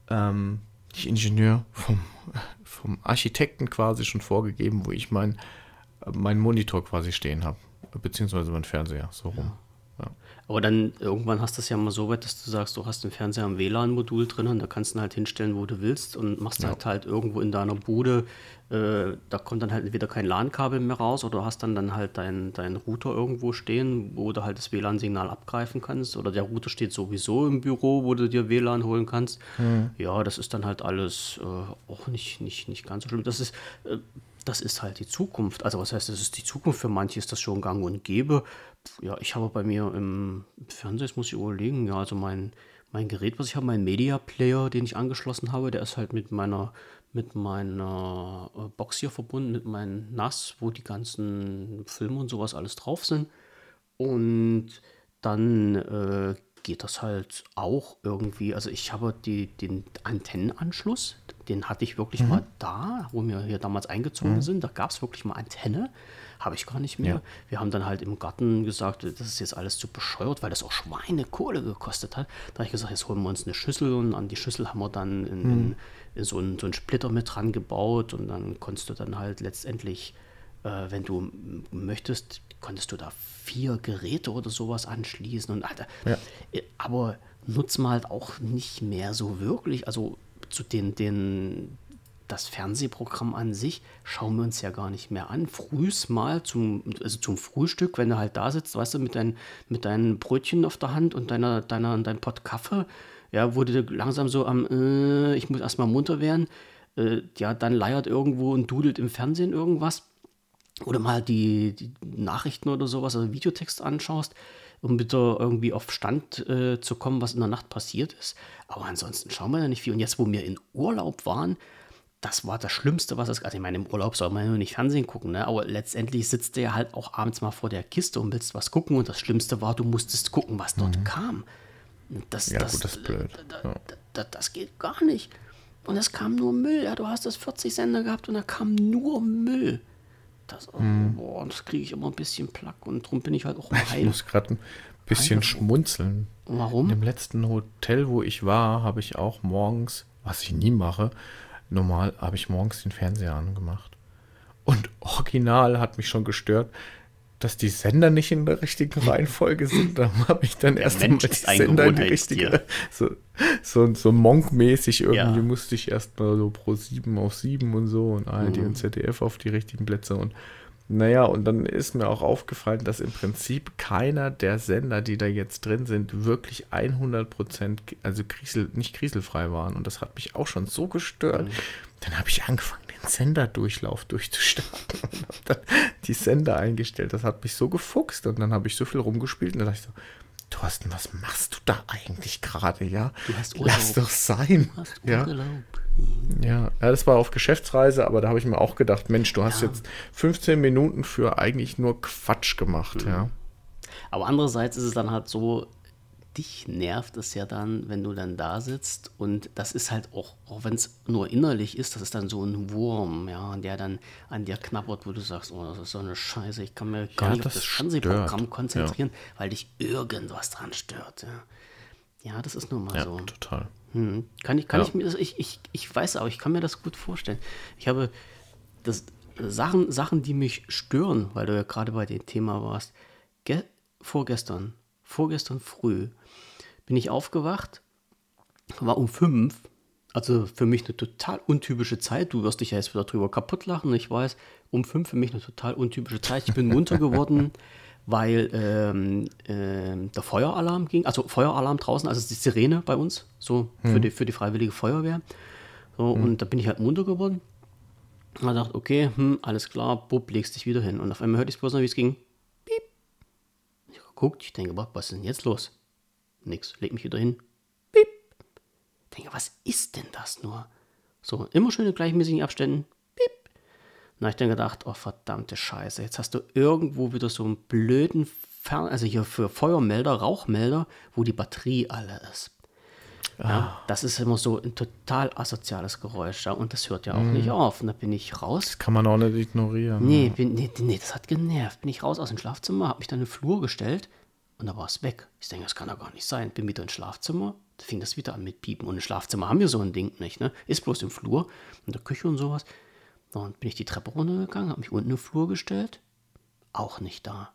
ähm, Ingenieur, vom, vom Architekten quasi schon vorgegeben, wo ich mein, meinen Monitor quasi stehen habe beziehungsweise mein Fernseher, so rum. Ja. Aber dann irgendwann hast du es ja mal so weit, dass du sagst, du hast den Fernseher am WLAN-Modul drin und da kannst du halt hinstellen, wo du willst und machst ja. halt halt irgendwo in deiner Bude, äh, da kommt dann halt entweder kein LAN-Kabel mehr raus oder du hast dann, dann halt deinen dein Router irgendwo stehen, wo du halt das WLAN-Signal abgreifen kannst oder der Router steht sowieso im Büro, wo du dir WLAN holen kannst. Mhm. Ja, das ist dann halt alles äh, auch nicht, nicht, nicht ganz so schlimm. Das ist, äh, das ist halt die Zukunft. Also was heißt, das ist die Zukunft. Für manche ist das schon gang und gäbe. Ja, ich habe bei mir im Fernseher, muss ich überlegen, ja, also mein, mein Gerät, was ich habe, mein Media Player, den ich angeschlossen habe, der ist halt mit meiner, mit meiner äh, Box hier verbunden, mit meinem NAS, wo die ganzen Filme und sowas alles drauf sind. Und dann äh, geht das halt auch irgendwie. Also ich habe die, den Antennenanschluss, den hatte ich wirklich mhm. mal da, wo wir hier damals eingezogen mhm. sind. Da gab es wirklich mal Antenne. Habe ich gar nicht mehr. Ja. Wir haben dann halt im Garten gesagt, das ist jetzt alles zu bescheuert, weil das auch Schweinekohle gekostet hat. Da habe ich gesagt, jetzt holen wir uns eine Schüssel und an die Schüssel haben wir dann in, mhm. in, so, einen, so einen Splitter mit dran gebaut und dann konntest du dann halt letztendlich, äh, wenn du möchtest, konntest du da vier Geräte oder sowas anschließen. Und, Alter, ja. Äh, aber nutzen wir halt auch nicht mehr so wirklich. Also zu den, den, das Fernsehprogramm an sich schauen wir uns ja gar nicht mehr an. Frühs mal zum, also zum Frühstück, wenn du halt da sitzt, weißt du, mit, dein, mit deinen Brötchen auf der Hand und deiner, deiner, dein Pott Kaffee, ja, wurde langsam so am, äh, ich muss erstmal munter werden, äh, ja, dann leiert irgendwo und dudelt im Fernsehen irgendwas oder mal die, die Nachrichten oder sowas, also Videotext anschaust, um bitte irgendwie auf Stand äh, zu kommen, was in der Nacht passiert ist. Aber ansonsten schauen wir ja nicht viel. Und jetzt, wo wir in Urlaub waren, das war das Schlimmste, was es gab. Also ich meine, im Urlaub soll man ja nur nicht Fernsehen gucken, ne? aber letztendlich sitzt du ja halt auch abends mal vor der Kiste und willst was gucken. Und das Schlimmste war, du musstest gucken, was dort mhm. kam. Das, ja, das, gut, das ist blöd. Ja. Das, das geht gar nicht. Und es kam nur Müll. Ja, du hast das 40 Sender gehabt und da kam nur Müll. Das, oh, hm. boah, das kriege ich immer ein bisschen Plack und darum bin ich halt auch heim. Ich muss gerade ein bisschen Heim. schmunzeln. Warum? Im letzten Hotel, wo ich war, habe ich auch morgens was ich nie mache, normal habe ich morgens den Fernseher angemacht. Und original hat mich schon gestört, dass die Sender nicht in der richtigen Reihenfolge sind. Da habe ich dann erst mal die Sender in die richtige. So, so, so Monk-mäßig irgendwie ja. musste ich erst mal so pro 7 auf 7 und so und ARD mhm. und ZDF auf die richtigen Plätze und naja, und dann ist mir auch aufgefallen, dass im Prinzip keiner der Sender, die da jetzt drin sind, wirklich 100 also Krisel, nicht kriselfrei waren. Und das hat mich auch schon so gestört. Mhm. Dann habe ich angefangen, den Senderdurchlauf durchzustarten und habe dann die Sender eingestellt. Das hat mich so gefuchst. Und dann habe ich so viel rumgespielt und dann dachte ich so, Thorsten, was machst du da eigentlich gerade, ja? Du hast Urlaub. Lass doch sein. Du hast Urlaub. Ja. Ja. das war auf Geschäftsreise, aber da habe ich mir auch gedacht, Mensch, du hast ja. jetzt 15 Minuten für eigentlich nur Quatsch gemacht, mhm. ja. Aber andererseits ist es dann halt so, dich nervt es ja dann, wenn du dann da sitzt und das ist halt auch, auch wenn es nur innerlich ist, das ist dann so ein Wurm, ja, der dann an dir knabbert, wo du sagst, oh, das ist so eine Scheiße, ich kann mir gar ja, nicht auf das Fernsehprogramm konzentrieren, ja. weil dich irgendwas dran stört, ja. Ja, das ist nun mal ja, so. total. Hm. Kann ich, kann ich mir das, ich, ich, ich weiß aber, ich kann mir das gut vorstellen. Ich habe das Sachen, Sachen, die mich stören, weil du ja gerade bei dem Thema warst. Ge vorgestern, vorgestern früh bin ich aufgewacht, war um fünf, also für mich eine total untypische Zeit. Du wirst dich ja jetzt wieder drüber kaputt lachen, ich weiß. Um fünf für mich eine total untypische Zeit. Ich bin munter geworden, weil ähm, äh, der Feueralarm ging, also Feueralarm draußen, also die Sirene bei uns, so hm. für, die, für die Freiwillige Feuerwehr. So, hm. Und da bin ich halt munter geworden. Und dachte, okay, hm, alles klar, Bub, legst dich wieder hin. Und auf einmal hörte ich bloß noch, wie es ging. Piep. Ich geguckt, ich denke, was ist denn jetzt los? Nix. Leg mich wieder hin. Piep. Denke, was ist denn das nur? So, immer schön in gleichmäßigen Abständen. Piep. Na, ich dann gedacht, oh verdammte Scheiße, jetzt hast du irgendwo wieder so einen blöden Fern also hier für Feuermelder, Rauchmelder, wo die Batterie alle ist. Ja, ah. das ist immer so ein total asoziales Geräusch, ja, und das hört ja auch mm. nicht auf. Und da bin ich raus. Das kann man auch nicht ignorieren. Nee, bin, nee, nee, das hat genervt. Bin ich raus aus dem Schlafzimmer, habe mich dann in den Flur gestellt, und da war es weg. Ich denke, das kann doch gar nicht sein. Bin wieder ins Schlafzimmer, da fing das wieder an mit Piepen. Und im Schlafzimmer haben wir so ein Ding nicht, ne? Ist bloß im Flur, in der Küche und sowas. Und bin ich die Treppe runtergegangen, habe mich unten im Flur gestellt. Auch nicht da.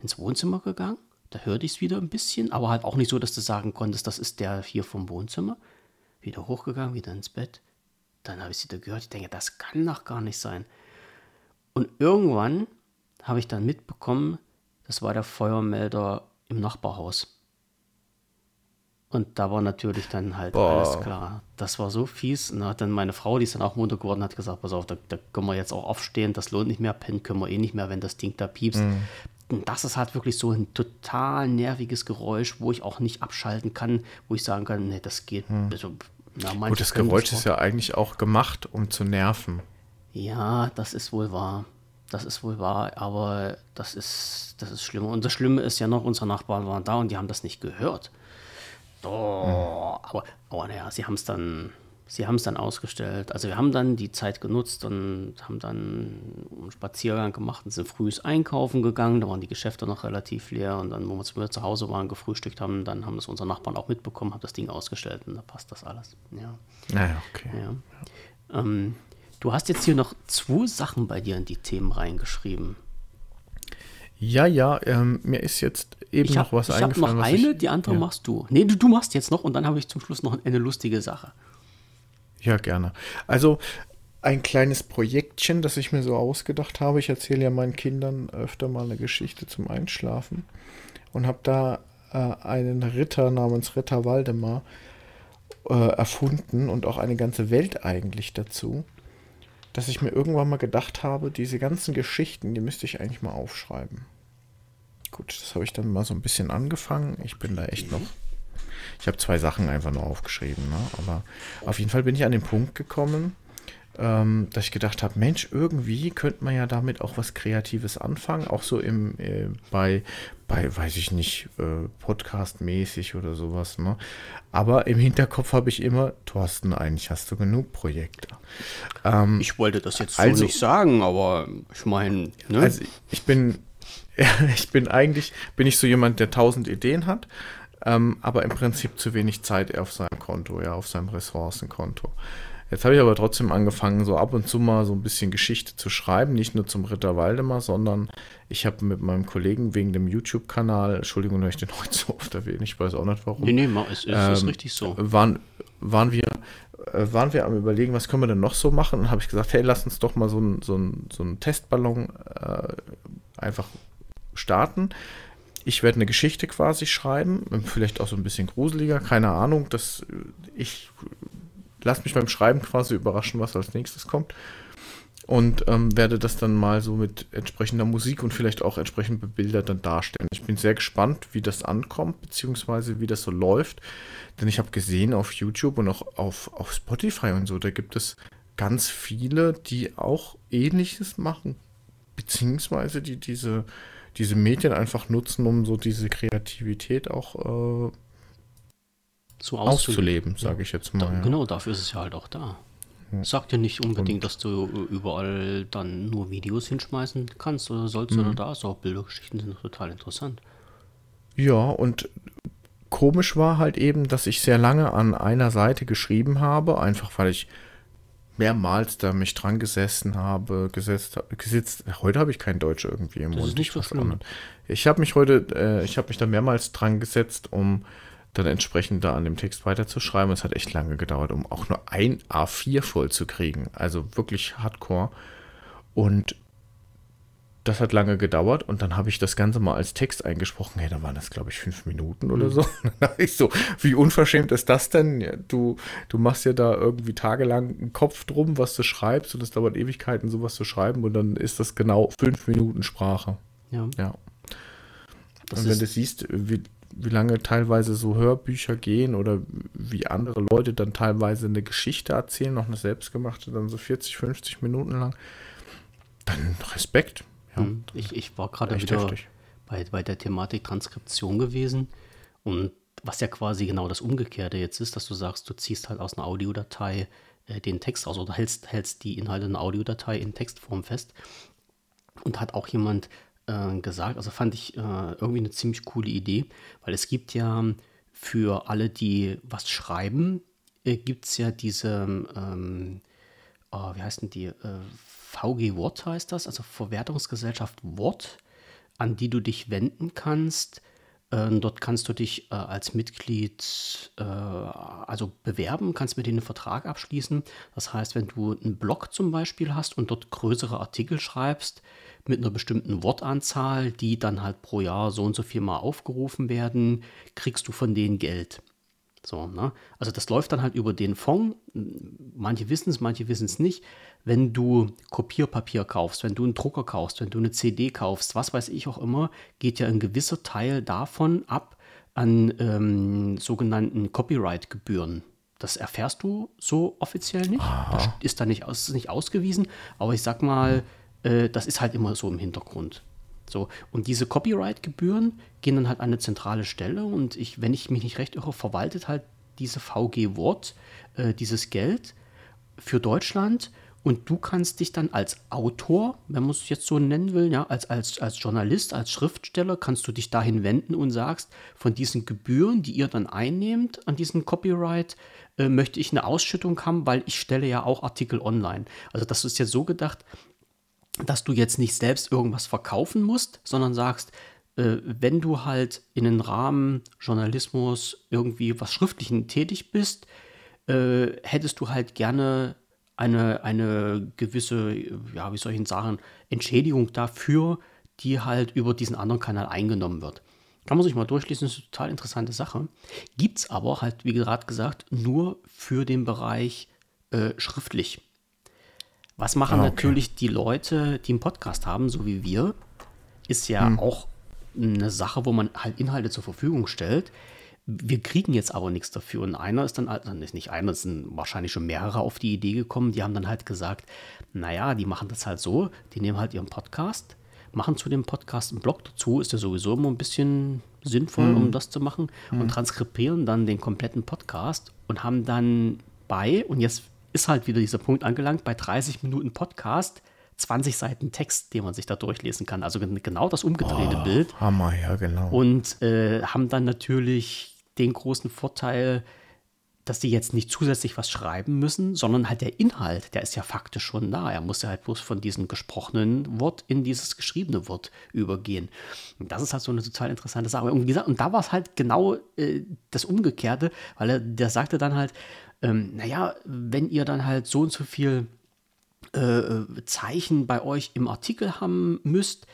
Ins Wohnzimmer gegangen, da hörte ich es wieder ein bisschen, aber halt auch nicht so, dass du sagen konntest, das ist der hier vom Wohnzimmer. Wieder hochgegangen, wieder ins Bett. Dann habe ich es wieder gehört. Ich denke, das kann doch gar nicht sein. Und irgendwann habe ich dann mitbekommen, das war der Feuermelder im Nachbarhaus. Und da war natürlich dann halt Boah. alles klar. Das war so fies. Und hat dann meine Frau, die ist dann auch munter geworden, hat gesagt, pass auf, da, da, können wir jetzt auch aufstehen, das lohnt nicht mehr, pennen können wir eh nicht mehr, wenn das Ding da piepst. Mhm. Und das ist halt wirklich so ein total nerviges Geräusch, wo ich auch nicht abschalten kann, wo ich sagen kann, nee, das geht. Mhm. Also, na, Gut, das Geräusch ist ja eigentlich auch gemacht, um zu nerven. Ja, das ist wohl wahr. Das ist wohl wahr, aber das ist, das ist schlimm. Und das Schlimme ist ja noch, unsere Nachbarn waren da und die haben das nicht gehört. Oh, aber, aber naja, sie haben es dann, sie haben es dann ausgestellt. Also wir haben dann die Zeit genutzt und haben dann einen Spaziergang gemacht und sind frühs einkaufen gegangen. Da waren die Geschäfte noch relativ leer und dann, wo wir zu Hause waren, gefrühstückt haben, dann haben das unsere Nachbarn auch mitbekommen, haben das Ding ausgestellt und da passt das alles. Ja. Naja, okay. Ja. Ähm, Du hast jetzt hier noch zwei Sachen bei dir in die Themen reingeschrieben. Ja, ja, ähm, mir ist jetzt eben ich hab, noch was ich eingefallen. Ich habe noch eine, die andere ja. machst du. Nee, du, du machst jetzt noch und dann habe ich zum Schluss noch eine lustige Sache. Ja, gerne. Also ein kleines Projektchen, das ich mir so ausgedacht habe. Ich erzähle ja meinen Kindern öfter mal eine Geschichte zum Einschlafen und habe da äh, einen Ritter namens Ritter Waldemar äh, erfunden und auch eine ganze Welt eigentlich dazu dass ich mir irgendwann mal gedacht habe, diese ganzen Geschichten, die müsste ich eigentlich mal aufschreiben. Gut, das habe ich dann mal so ein bisschen angefangen. Ich bin da echt noch. Ich habe zwei Sachen einfach nur aufgeschrieben, ne? aber auf jeden Fall bin ich an den Punkt gekommen, ähm, dass ich gedacht habe, Mensch, irgendwie könnte man ja damit auch was Kreatives anfangen, auch so im äh, bei bei weiß ich nicht äh, Podcast-mäßig oder sowas. Ne? Aber im Hinterkopf habe ich immer, Thorsten, eigentlich hast du genug Projekte. Ähm, ich wollte das jetzt so also, nicht sagen, aber ich meine, ne? also ich bin ich bin eigentlich bin ich so jemand, der tausend Ideen hat ähm, aber im Prinzip zu wenig Zeit auf seinem Konto, ja, auf seinem Ressourcenkonto. Jetzt habe ich aber trotzdem angefangen, so ab und zu mal so ein bisschen Geschichte zu schreiben, nicht nur zum Ritter Waldemar, sondern ich habe mit meinem Kollegen wegen dem YouTube-Kanal, Entschuldigung, dass ich den heute so oft erwähne, ich weiß auch nicht warum. Nee, nee, es ist, ähm, ist richtig so. Waren, waren wir äh, waren wir am überlegen, was können wir denn noch so machen? Und habe ich gesagt, hey, lass uns doch mal so einen so so ein Testballon äh, einfach starten. Ich werde eine Geschichte quasi schreiben, vielleicht auch so ein bisschen gruseliger, keine Ahnung. Das, ich lasse mich beim Schreiben quasi überraschen, was als nächstes kommt. Und ähm, werde das dann mal so mit entsprechender Musik und vielleicht auch entsprechend bebildert dann darstellen. Ich bin sehr gespannt, wie das ankommt, beziehungsweise wie das so läuft. Denn ich habe gesehen auf YouTube und auch auf, auf Spotify und so, da gibt es ganz viele, die auch ähnliches machen. Beziehungsweise die diese, diese Medien einfach nutzen, um so diese Kreativität auch äh, so auszuleben, sage ich jetzt mal. Da, ja. Genau, dafür ist es ja halt auch da. Ja. Sagt ja nicht unbedingt, Und dass du überall dann nur Videos hinschmeißen kannst oder sollst mhm. oder da ist auch Bildergeschichten sind total interessant. Ja, und komisch war halt eben, dass ich sehr lange an einer Seite geschrieben habe, einfach weil ich mehrmals da mich dran gesessen habe, gesetzt, gesitzt. Heute habe ich kein Deutsch irgendwie im das Mund. Ist nicht so schlimm. Ich habe mich heute, äh, ich habe mich da mehrmals dran gesetzt, um dann entsprechend da an dem Text weiterzuschreiben. Es hat echt lange gedauert, um auch nur ein A4 voll zu kriegen. Also wirklich hardcore. Und das hat lange gedauert und dann habe ich das Ganze mal als Text eingesprochen. Hey, da waren das, glaube ich, fünf Minuten oder mhm. so. ich so, wie unverschämt ist das denn? Du, du machst ja da irgendwie tagelang einen Kopf drum, was du schreibst und es dauert Ewigkeiten, sowas zu schreiben und dann ist das genau fünf Minuten Sprache. Ja. ja. Das und wenn du siehst, wie, wie lange teilweise so Hörbücher gehen oder wie andere Leute dann teilweise eine Geschichte erzählen, noch eine selbstgemachte, dann so 40, 50 Minuten lang, dann Respekt. Ja. Hm, ich, ich war gerade wieder bei, bei der Thematik Transkription gewesen und was ja quasi genau das Umgekehrte jetzt ist, dass du sagst, du ziehst halt aus einer Audiodatei äh, den Text aus oder hältst, hältst die Inhalte einer Audiodatei in Textform fest. Und hat auch jemand äh, gesagt. Also fand ich äh, irgendwie eine ziemlich coole Idee, weil es gibt ja für alle, die was schreiben, äh, gibt es ja diese, ähm, oh, wie heißt denn die? VG Wort heißt das, also Verwertungsgesellschaft Wort, an die du dich wenden kannst. Ähm, dort kannst du dich äh, als Mitglied äh, also bewerben, kannst mit denen einen Vertrag abschließen. Das heißt, wenn du einen Blog zum Beispiel hast und dort größere Artikel schreibst, mit einer bestimmten Wortanzahl, die dann halt pro Jahr so und so viel mal aufgerufen werden, kriegst du von denen Geld. So, ne? Also das läuft dann halt über den Fonds. Manche wissen es, manche wissen es nicht. Wenn du Kopierpapier kaufst, wenn du einen Drucker kaufst, wenn du eine CD kaufst, was weiß ich auch immer, geht ja ein gewisser Teil davon ab an ähm, sogenannten Copyright-Gebühren. Das erfährst du so offiziell nicht. Aha. Das ist da nicht, aus, nicht ausgewiesen. Aber ich sag mal, äh, das ist halt immer so im Hintergrund. So, und diese Copyright-Gebühren gehen dann halt an eine zentrale Stelle und ich, wenn ich mich nicht recht irre, verwaltet halt diese VG Wort äh, dieses Geld für Deutschland und du kannst dich dann als Autor, wenn man es jetzt so nennen will, ja, als, als, als Journalist, als Schriftsteller, kannst du dich dahin wenden und sagst, von diesen Gebühren, die ihr dann einnehmt an diesen Copyright, äh, möchte ich eine Ausschüttung haben, weil ich stelle ja auch Artikel online. Also das ist ja so gedacht, dass du jetzt nicht selbst irgendwas verkaufen musst, sondern sagst, äh, wenn du halt in den Rahmen Journalismus irgendwie was Schriftlichen tätig bist, äh, hättest du halt gerne eine, eine gewisse, ja, wie soll ich sagen, Entschädigung dafür, die halt über diesen anderen Kanal eingenommen wird. Kann man sich mal durchlesen, ist eine total interessante Sache. Gibt es aber halt, wie gerade gesagt, nur für den Bereich äh, schriftlich. Was machen ah, okay. natürlich die Leute, die einen Podcast haben, so wie wir, ist ja hm. auch eine Sache, wo man halt Inhalte zur Verfügung stellt. Wir kriegen jetzt aber nichts dafür. Und einer ist dann, also nicht einer, es sind wahrscheinlich schon mehrere auf die Idee gekommen, die haben dann halt gesagt, naja, die machen das halt so, die nehmen halt ihren Podcast, machen zu dem Podcast einen Blog dazu, ist ja sowieso immer ein bisschen sinnvoll, mhm. um das zu machen, mhm. und transkribieren dann den kompletten Podcast und haben dann bei, und jetzt ist halt wieder dieser Punkt angelangt, bei 30 Minuten Podcast 20 Seiten Text, den man sich da durchlesen kann. Also genau das umgedrehte oh, Bild. Hammer, ja, genau. Und äh, haben dann natürlich den großen Vorteil, dass die jetzt nicht zusätzlich was schreiben müssen, sondern halt der Inhalt, der ist ja faktisch schon da. Er muss ja halt bloß von diesem gesprochenen Wort in dieses geschriebene Wort übergehen. Und das ist halt so eine total interessante Sache. Und, gesagt, und da war es halt genau äh, das Umgekehrte, weil er, der sagte dann halt, ähm, naja, wenn ihr dann halt so und so viel äh, Zeichen bei euch im Artikel haben müsst,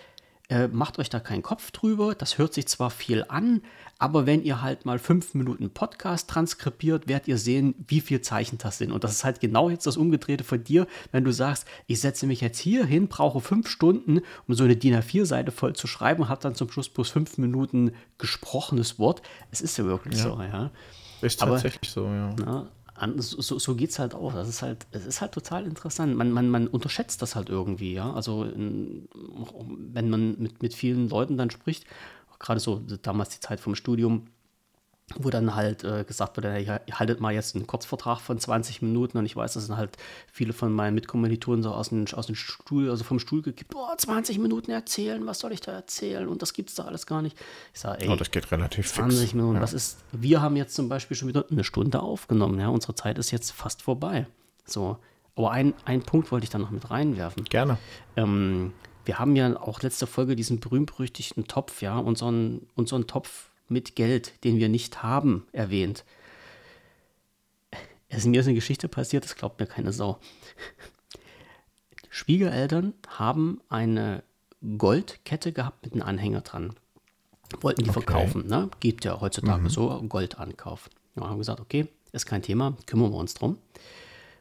äh, macht euch da keinen Kopf drüber. Das hört sich zwar viel an, aber wenn ihr halt mal fünf Minuten Podcast transkribiert, werdet ihr sehen, wie viel Zeichen das sind. Und das ist halt genau jetzt das Umgedrehte von dir, wenn du sagst, ich setze mich jetzt hier hin, brauche fünf Stunden, um so eine DIN A4-Seite voll zu schreiben und habe dann zum Schluss bloß fünf Minuten gesprochenes Wort. Es ist ja wirklich ja. so, ja. Ist tatsächlich aber, so, ja. Na, so, so geht es halt auch. Das ist halt, es ist halt total interessant. Man, man, man unterschätzt das halt irgendwie, ja. Also wenn man mit, mit vielen Leuten dann spricht, gerade so damals die Zeit vom Studium, wo dann halt äh, gesagt wurde, ihr haltet mal jetzt einen Kurzvertrag von 20 Minuten und ich weiß, das sind halt viele von meinen Mitkommilitonen so aus dem, aus dem Stuhl, also vom Stuhl gekippt, boah, 20 Minuten erzählen, was soll ich da erzählen und das gibt es da alles gar nicht. Ich sage, ey, oh, das geht relativ 20 fix. Minuten, ja. das ist, wir haben jetzt zum Beispiel schon wieder eine Stunde aufgenommen, ja, unsere Zeit ist jetzt fast vorbei. So, aber ein, ein Punkt wollte ich da noch mit reinwerfen. Gerne. Ähm, wir haben ja auch letzte Folge diesen berühmt-berüchtigten Topf, ja, unseren, unseren Topf mit Geld, den wir nicht haben, erwähnt. Es ist mir eine Geschichte passiert, das glaubt mir keine Sau. Schwiegereltern haben eine Goldkette gehabt mit einem Anhänger dran. Wollten die okay. verkaufen, ne? Gibt ja heutzutage mhm. so Goldankauf. Ja, haben gesagt, okay, ist kein Thema, kümmern wir uns drum.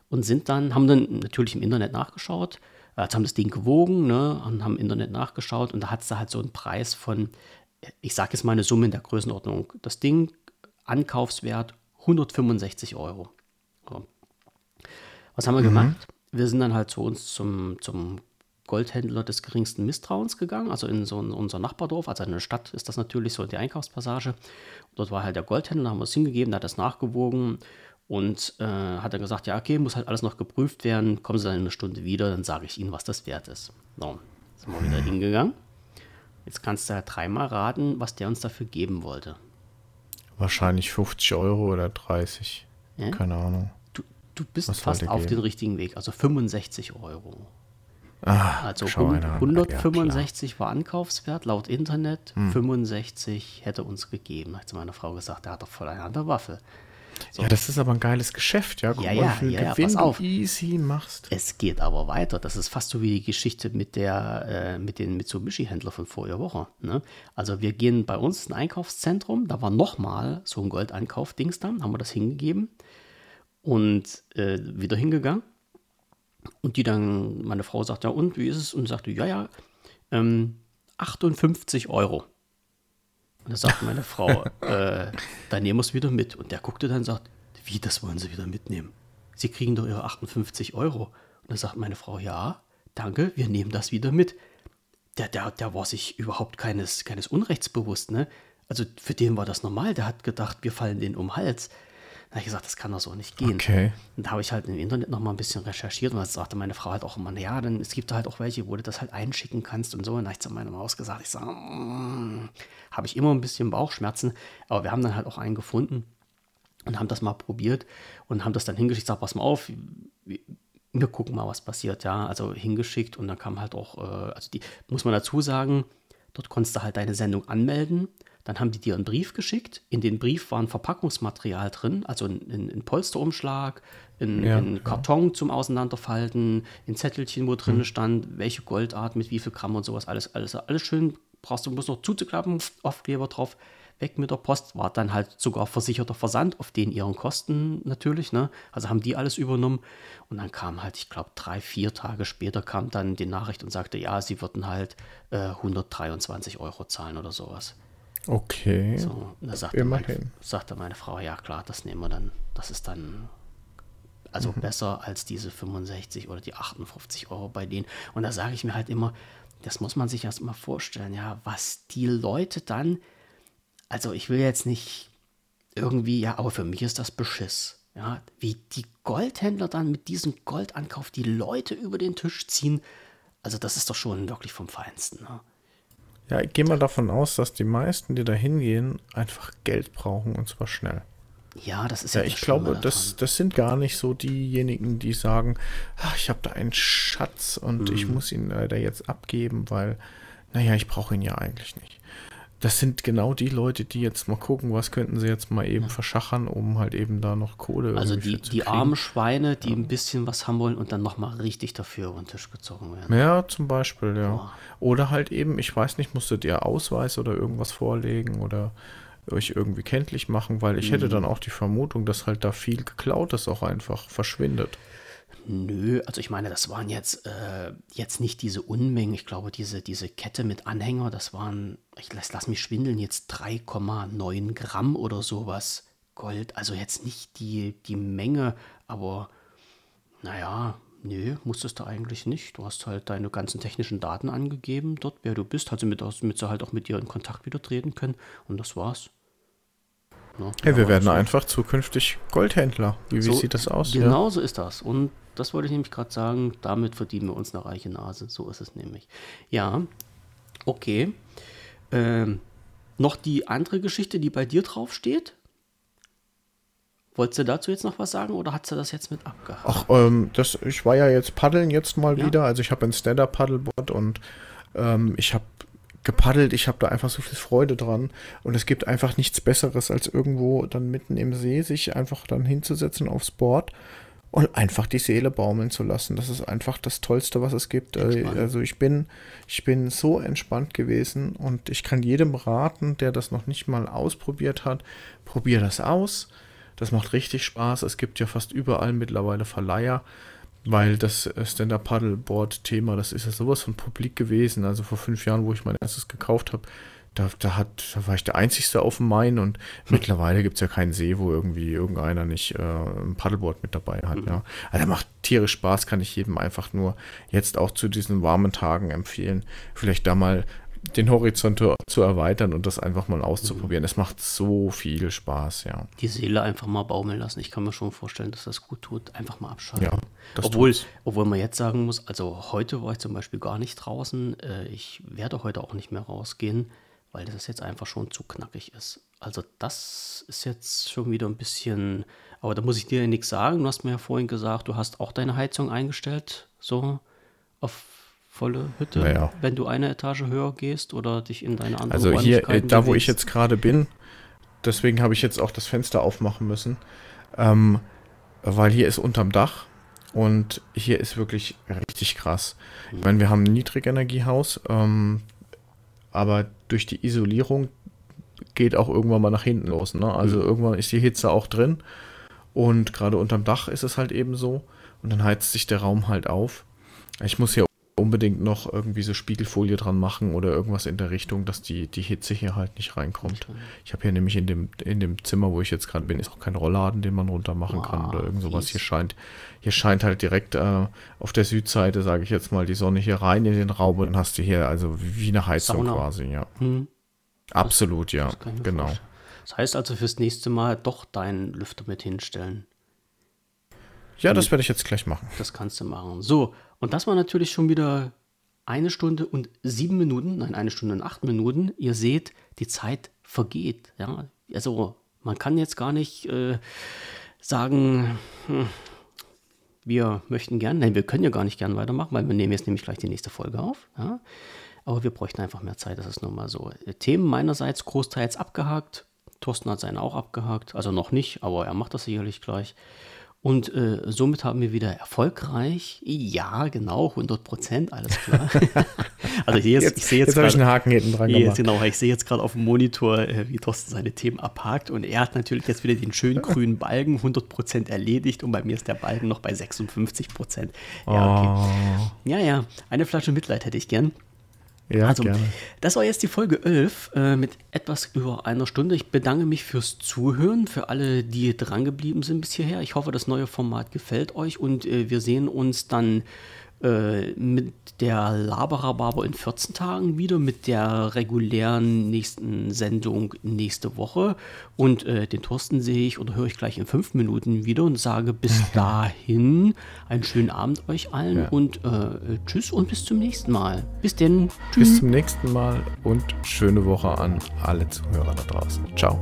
Und sind dann, haben dann natürlich im Internet nachgeschaut, jetzt haben das Ding gewogen, ne, und haben im Internet nachgeschaut und da hat es da halt so einen Preis von ich sage jetzt mal eine Summe in der Größenordnung. Das Ding, Ankaufswert 165 Euro. So. Was haben wir mhm. gemacht? Wir sind dann halt zu uns zum, zum Goldhändler des geringsten Misstrauens gegangen, also in so ein, unser Nachbardorf, also in der Stadt ist das natürlich so die Einkaufspassage. Dort war halt der Goldhändler, haben wir es hingegeben, der hat das nachgewogen und äh, hat dann gesagt, ja okay, muss halt alles noch geprüft werden, kommen Sie dann in einer Stunde wieder, dann sage ich Ihnen, was das wert ist. So, sind wir wieder hingegangen Jetzt kannst du ja dreimal raten, was der uns dafür geben wollte. Wahrscheinlich 50 Euro oder 30. Ja? Keine Ahnung. Du, du bist was fast auf den richtigen Weg, also 65 Euro. Ah, also 165 ja, war Ankaufswert laut Internet, hm. 65 hätte uns gegeben. Hat meine Frau gesagt, der hat doch voll eine an der Waffe. So. Ja, das ist aber ein geiles Geschäft, ja. Guck ja, ja, ja, ja pass auf. easy machst. Es geht aber weiter. Das ist fast so wie die Geschichte mit der, äh, mit den Mitsubishi-Händler von voriger Woche. Ne? Also wir gehen bei uns in ein Einkaufszentrum, da war nochmal so ein Goldankauf-Dings dann, haben wir das hingegeben und äh, wieder hingegangen. Und die dann, meine Frau sagt, ja und, wie ist es? Und sagte, ja, ja, ähm, 58 Euro. Und da sagt meine Frau, äh, dann nehmen wir es wieder mit. Und der guckte dann und sagt, wie, das wollen Sie wieder mitnehmen? Sie kriegen doch Ihre 58 Euro. Und dann sagt meine Frau, ja, danke, wir nehmen das wieder mit. Der, der, der war sich überhaupt keines, keines Unrechts bewusst, ne? Also für den war das normal, der hat gedacht, wir fallen den um den Hals. Da habe ich gesagt, das kann doch so nicht gehen. Okay. Und da habe ich halt im Internet noch mal ein bisschen recherchiert und dann sagte meine Frau halt auch immer, ja, dann es gibt halt auch welche, wo du das halt einschicken kannst und so. Und da habe ich zu meiner Maus gesagt, ich sage, mm, habe ich immer ein bisschen Bauchschmerzen, aber wir haben dann halt auch einen gefunden und haben das mal probiert und haben das dann hingeschickt, sag, pass mal auf, wir gucken mal, was passiert, ja, also hingeschickt und dann kam halt auch, äh, also die, muss man dazu sagen, dort konntest du halt deine Sendung anmelden dann haben die dir einen Brief geschickt. In den Brief war ein Verpackungsmaterial drin, also ein, ein Polsterumschlag, ein, ja, ein Karton ja. zum Auseinanderfalten, ein Zettelchen, wo drin mhm. stand, welche Goldart mit wie viel Gramm und sowas. Alles, alles, alles schön. Brauchst du bloß noch zuzuklappen, Aufkleber drauf, weg mit der Post. War dann halt sogar versicherter Versand auf den ihren Kosten natürlich. Ne? Also haben die alles übernommen. Und dann kam halt, ich glaube, drei, vier Tage später kam dann die Nachricht und sagte, ja, sie würden halt äh, 123 Euro zahlen oder sowas. Okay. So, da sagte meine, sagte meine Frau, ja klar, das nehmen wir dann. Das ist dann also mhm. besser als diese 65 oder die 58 Euro bei denen. Und da sage ich mir halt immer, das muss man sich erst mal vorstellen, ja, was die Leute dann, also ich will jetzt nicht irgendwie, ja, aber für mich ist das Beschiss. Ja, wie die Goldhändler dann mit diesem Goldankauf die Leute über den Tisch ziehen, Also das ist doch schon wirklich vom Feinsten. Ne? Ja, ich gehe mal davon aus, dass die meisten, die da hingehen, einfach Geld brauchen und zwar schnell. Ja, das ist ja. ja ich glaube, das, das sind gar nicht so diejenigen, die sagen, ach, ich habe da einen Schatz und mhm. ich muss ihn leider jetzt abgeben, weil, naja, ich brauche ihn ja eigentlich nicht das sind genau die Leute, die jetzt mal gucken, was könnten sie jetzt mal eben ja. verschachern, um halt eben da noch Kohle Also die, die armen Schweine, die ja. ein bisschen was haben wollen und dann nochmal richtig dafür über den Tisch gezogen werden. Ja, zum Beispiel, ja. Oh. Oder halt eben, ich weiß nicht, musstet ihr Ausweis oder irgendwas vorlegen oder euch irgendwie kenntlich machen, weil ich mhm. hätte dann auch die Vermutung, dass halt da viel geklautes auch einfach verschwindet. Nö, also ich meine, das waren jetzt, äh, jetzt nicht diese Unmengen. Ich glaube, diese, diese Kette mit Anhänger, das waren, ich lass, lass mich schwindeln, jetzt 3,9 Gramm oder sowas Gold. Also jetzt nicht die, die Menge, aber naja, nö, musstest du eigentlich nicht. Du hast halt deine ganzen technischen Daten angegeben, dort, wer du bist, also mit, mit halt auch mit dir in Kontakt wieder treten können und das war's. Ja, wir werden so. einfach zukünftig Goldhändler. Wie, so, wie sieht das aus? Genau ja? so ist das. Und das wollte ich nämlich gerade sagen, damit verdienen wir uns eine reiche Nase. So ist es nämlich. Ja, okay. Ähm, noch die andere Geschichte, die bei dir drauf steht? Wolltest du dazu jetzt noch was sagen oder hat sie das jetzt mit abgehakt? Ach, ähm, das, ich war ja jetzt paddeln jetzt mal ja. wieder. Also ich habe ein Stand-Up-Paddleboard und ähm, ich habe gepaddelt. Ich habe da einfach so viel Freude dran. Und es gibt einfach nichts Besseres, als irgendwo dann mitten im See sich einfach dann hinzusetzen aufs Board und einfach die Seele baumeln zu lassen. Das ist einfach das Tollste, was es gibt. Entspannt. Also ich bin, ich bin so entspannt gewesen und ich kann jedem raten, der das noch nicht mal ausprobiert hat, probier das aus. Das macht richtig Spaß. Es gibt ja fast überall mittlerweile Verleiher weil das äh, Stand-Up-Paddleboard-Thema, das ist ja sowas von publik gewesen. Also vor fünf Jahren, wo ich mein erstes gekauft habe, da, da, hat, da war ich der Einzige auf dem Main und hm. mittlerweile gibt es ja keinen See, wo irgendwie irgendeiner nicht äh, ein Paddleboard mit dabei hat. Mhm. Ja. Also macht tierisch Spaß, kann ich jedem einfach nur jetzt auch zu diesen warmen Tagen empfehlen. Vielleicht da mal den Horizont zu erweitern und das einfach mal auszuprobieren. Es macht so viel Spaß, ja. Die Seele einfach mal baumeln lassen. Ich kann mir schon vorstellen, dass das gut tut. Einfach mal abschalten. Ja, obwohl, obwohl man jetzt sagen muss, also heute war ich zum Beispiel gar nicht draußen. Äh, ich werde heute auch nicht mehr rausgehen, weil das jetzt einfach schon zu knackig ist. Also das ist jetzt schon wieder ein bisschen, aber da muss ich dir ja nichts sagen. Du hast mir ja vorhin gesagt, du hast auch deine Heizung eingestellt, so auf volle Hütte, naja. wenn du eine Etage höher gehst oder dich in deine andere Also hier, äh, da wo ich jetzt gerade bin, deswegen habe ich jetzt auch das Fenster aufmachen müssen, ähm, weil hier ist unterm Dach und hier ist wirklich richtig krass. Ich meine, wir haben ein Niedrigenergiehaus, ähm, aber durch die Isolierung geht auch irgendwann mal nach hinten los. Ne? Also mhm. irgendwann ist die Hitze auch drin und gerade unterm Dach ist es halt eben so und dann heizt sich der Raum halt auf. Ich muss hier unbedingt noch irgendwie so Spiegelfolie dran machen oder irgendwas in der Richtung, dass die, die Hitze hier halt nicht reinkommt. Ich habe hier nämlich in dem, in dem Zimmer, wo ich jetzt gerade bin, ist auch kein Rollladen, den man runter machen wow, kann oder irgend sowas. Hier scheint, hier scheint halt direkt äh, auf der Südseite, sage ich jetzt mal, die Sonne hier rein in den Raum und dann hast du hier also wie eine Heizung Sauna. quasi, ja. Hm. Absolut, ja, genau. Vorstellen. Das heißt also fürs nächste Mal doch deinen Lüfter mit hinstellen. Ja, das werde ich jetzt gleich machen. Das kannst du machen. So, und das war natürlich schon wieder eine Stunde und sieben Minuten, nein, eine Stunde und acht Minuten. Ihr seht, die Zeit vergeht. Ja? Also man kann jetzt gar nicht äh, sagen, hm, wir möchten gern, nein, wir können ja gar nicht gern weitermachen, weil wir nehmen jetzt nämlich gleich die nächste Folge auf. Ja? Aber wir bräuchten einfach mehr Zeit, das ist nun mal so. Themen meinerseits großteils abgehakt. Thorsten hat seine auch abgehakt, also noch nicht, aber er macht das sicherlich gleich. Und äh, somit haben wir wieder erfolgreich, ja, genau, 100 Prozent, alles klar. also hier jetzt, ich sehe jetzt, jetzt habe ich einen Haken hinten dran gemacht. Genau, ich sehe jetzt gerade auf dem Monitor, äh, wie Thorsten seine Themen abhakt und er hat natürlich jetzt wieder den schönen grünen Balken 100 Prozent erledigt und bei mir ist der Balken noch bei 56 Prozent. Ja, okay. Oh. Ja, ja, eine Flasche Mitleid hätte ich gern. Ja, also, gerne. Das war jetzt die Folge 11 äh, mit etwas über einer Stunde. Ich bedanke mich fürs Zuhören, für alle, die drangeblieben sind bis hierher. Ich hoffe, das neue Format gefällt euch und äh, wir sehen uns dann äh, mit der Laberababer in 14 Tagen wieder, mit der regulären nächsten Sendung nächste Woche. Und äh, den Thorsten sehe ich oder höre ich gleich in fünf Minuten wieder und sage bis dahin einen schönen Abend euch allen ja. und äh, tschüss und bis zum nächsten Mal. Bis denn. Tschüss. Bis zum nächsten Mal und schöne Woche an alle Zuhörer da draußen. Ciao.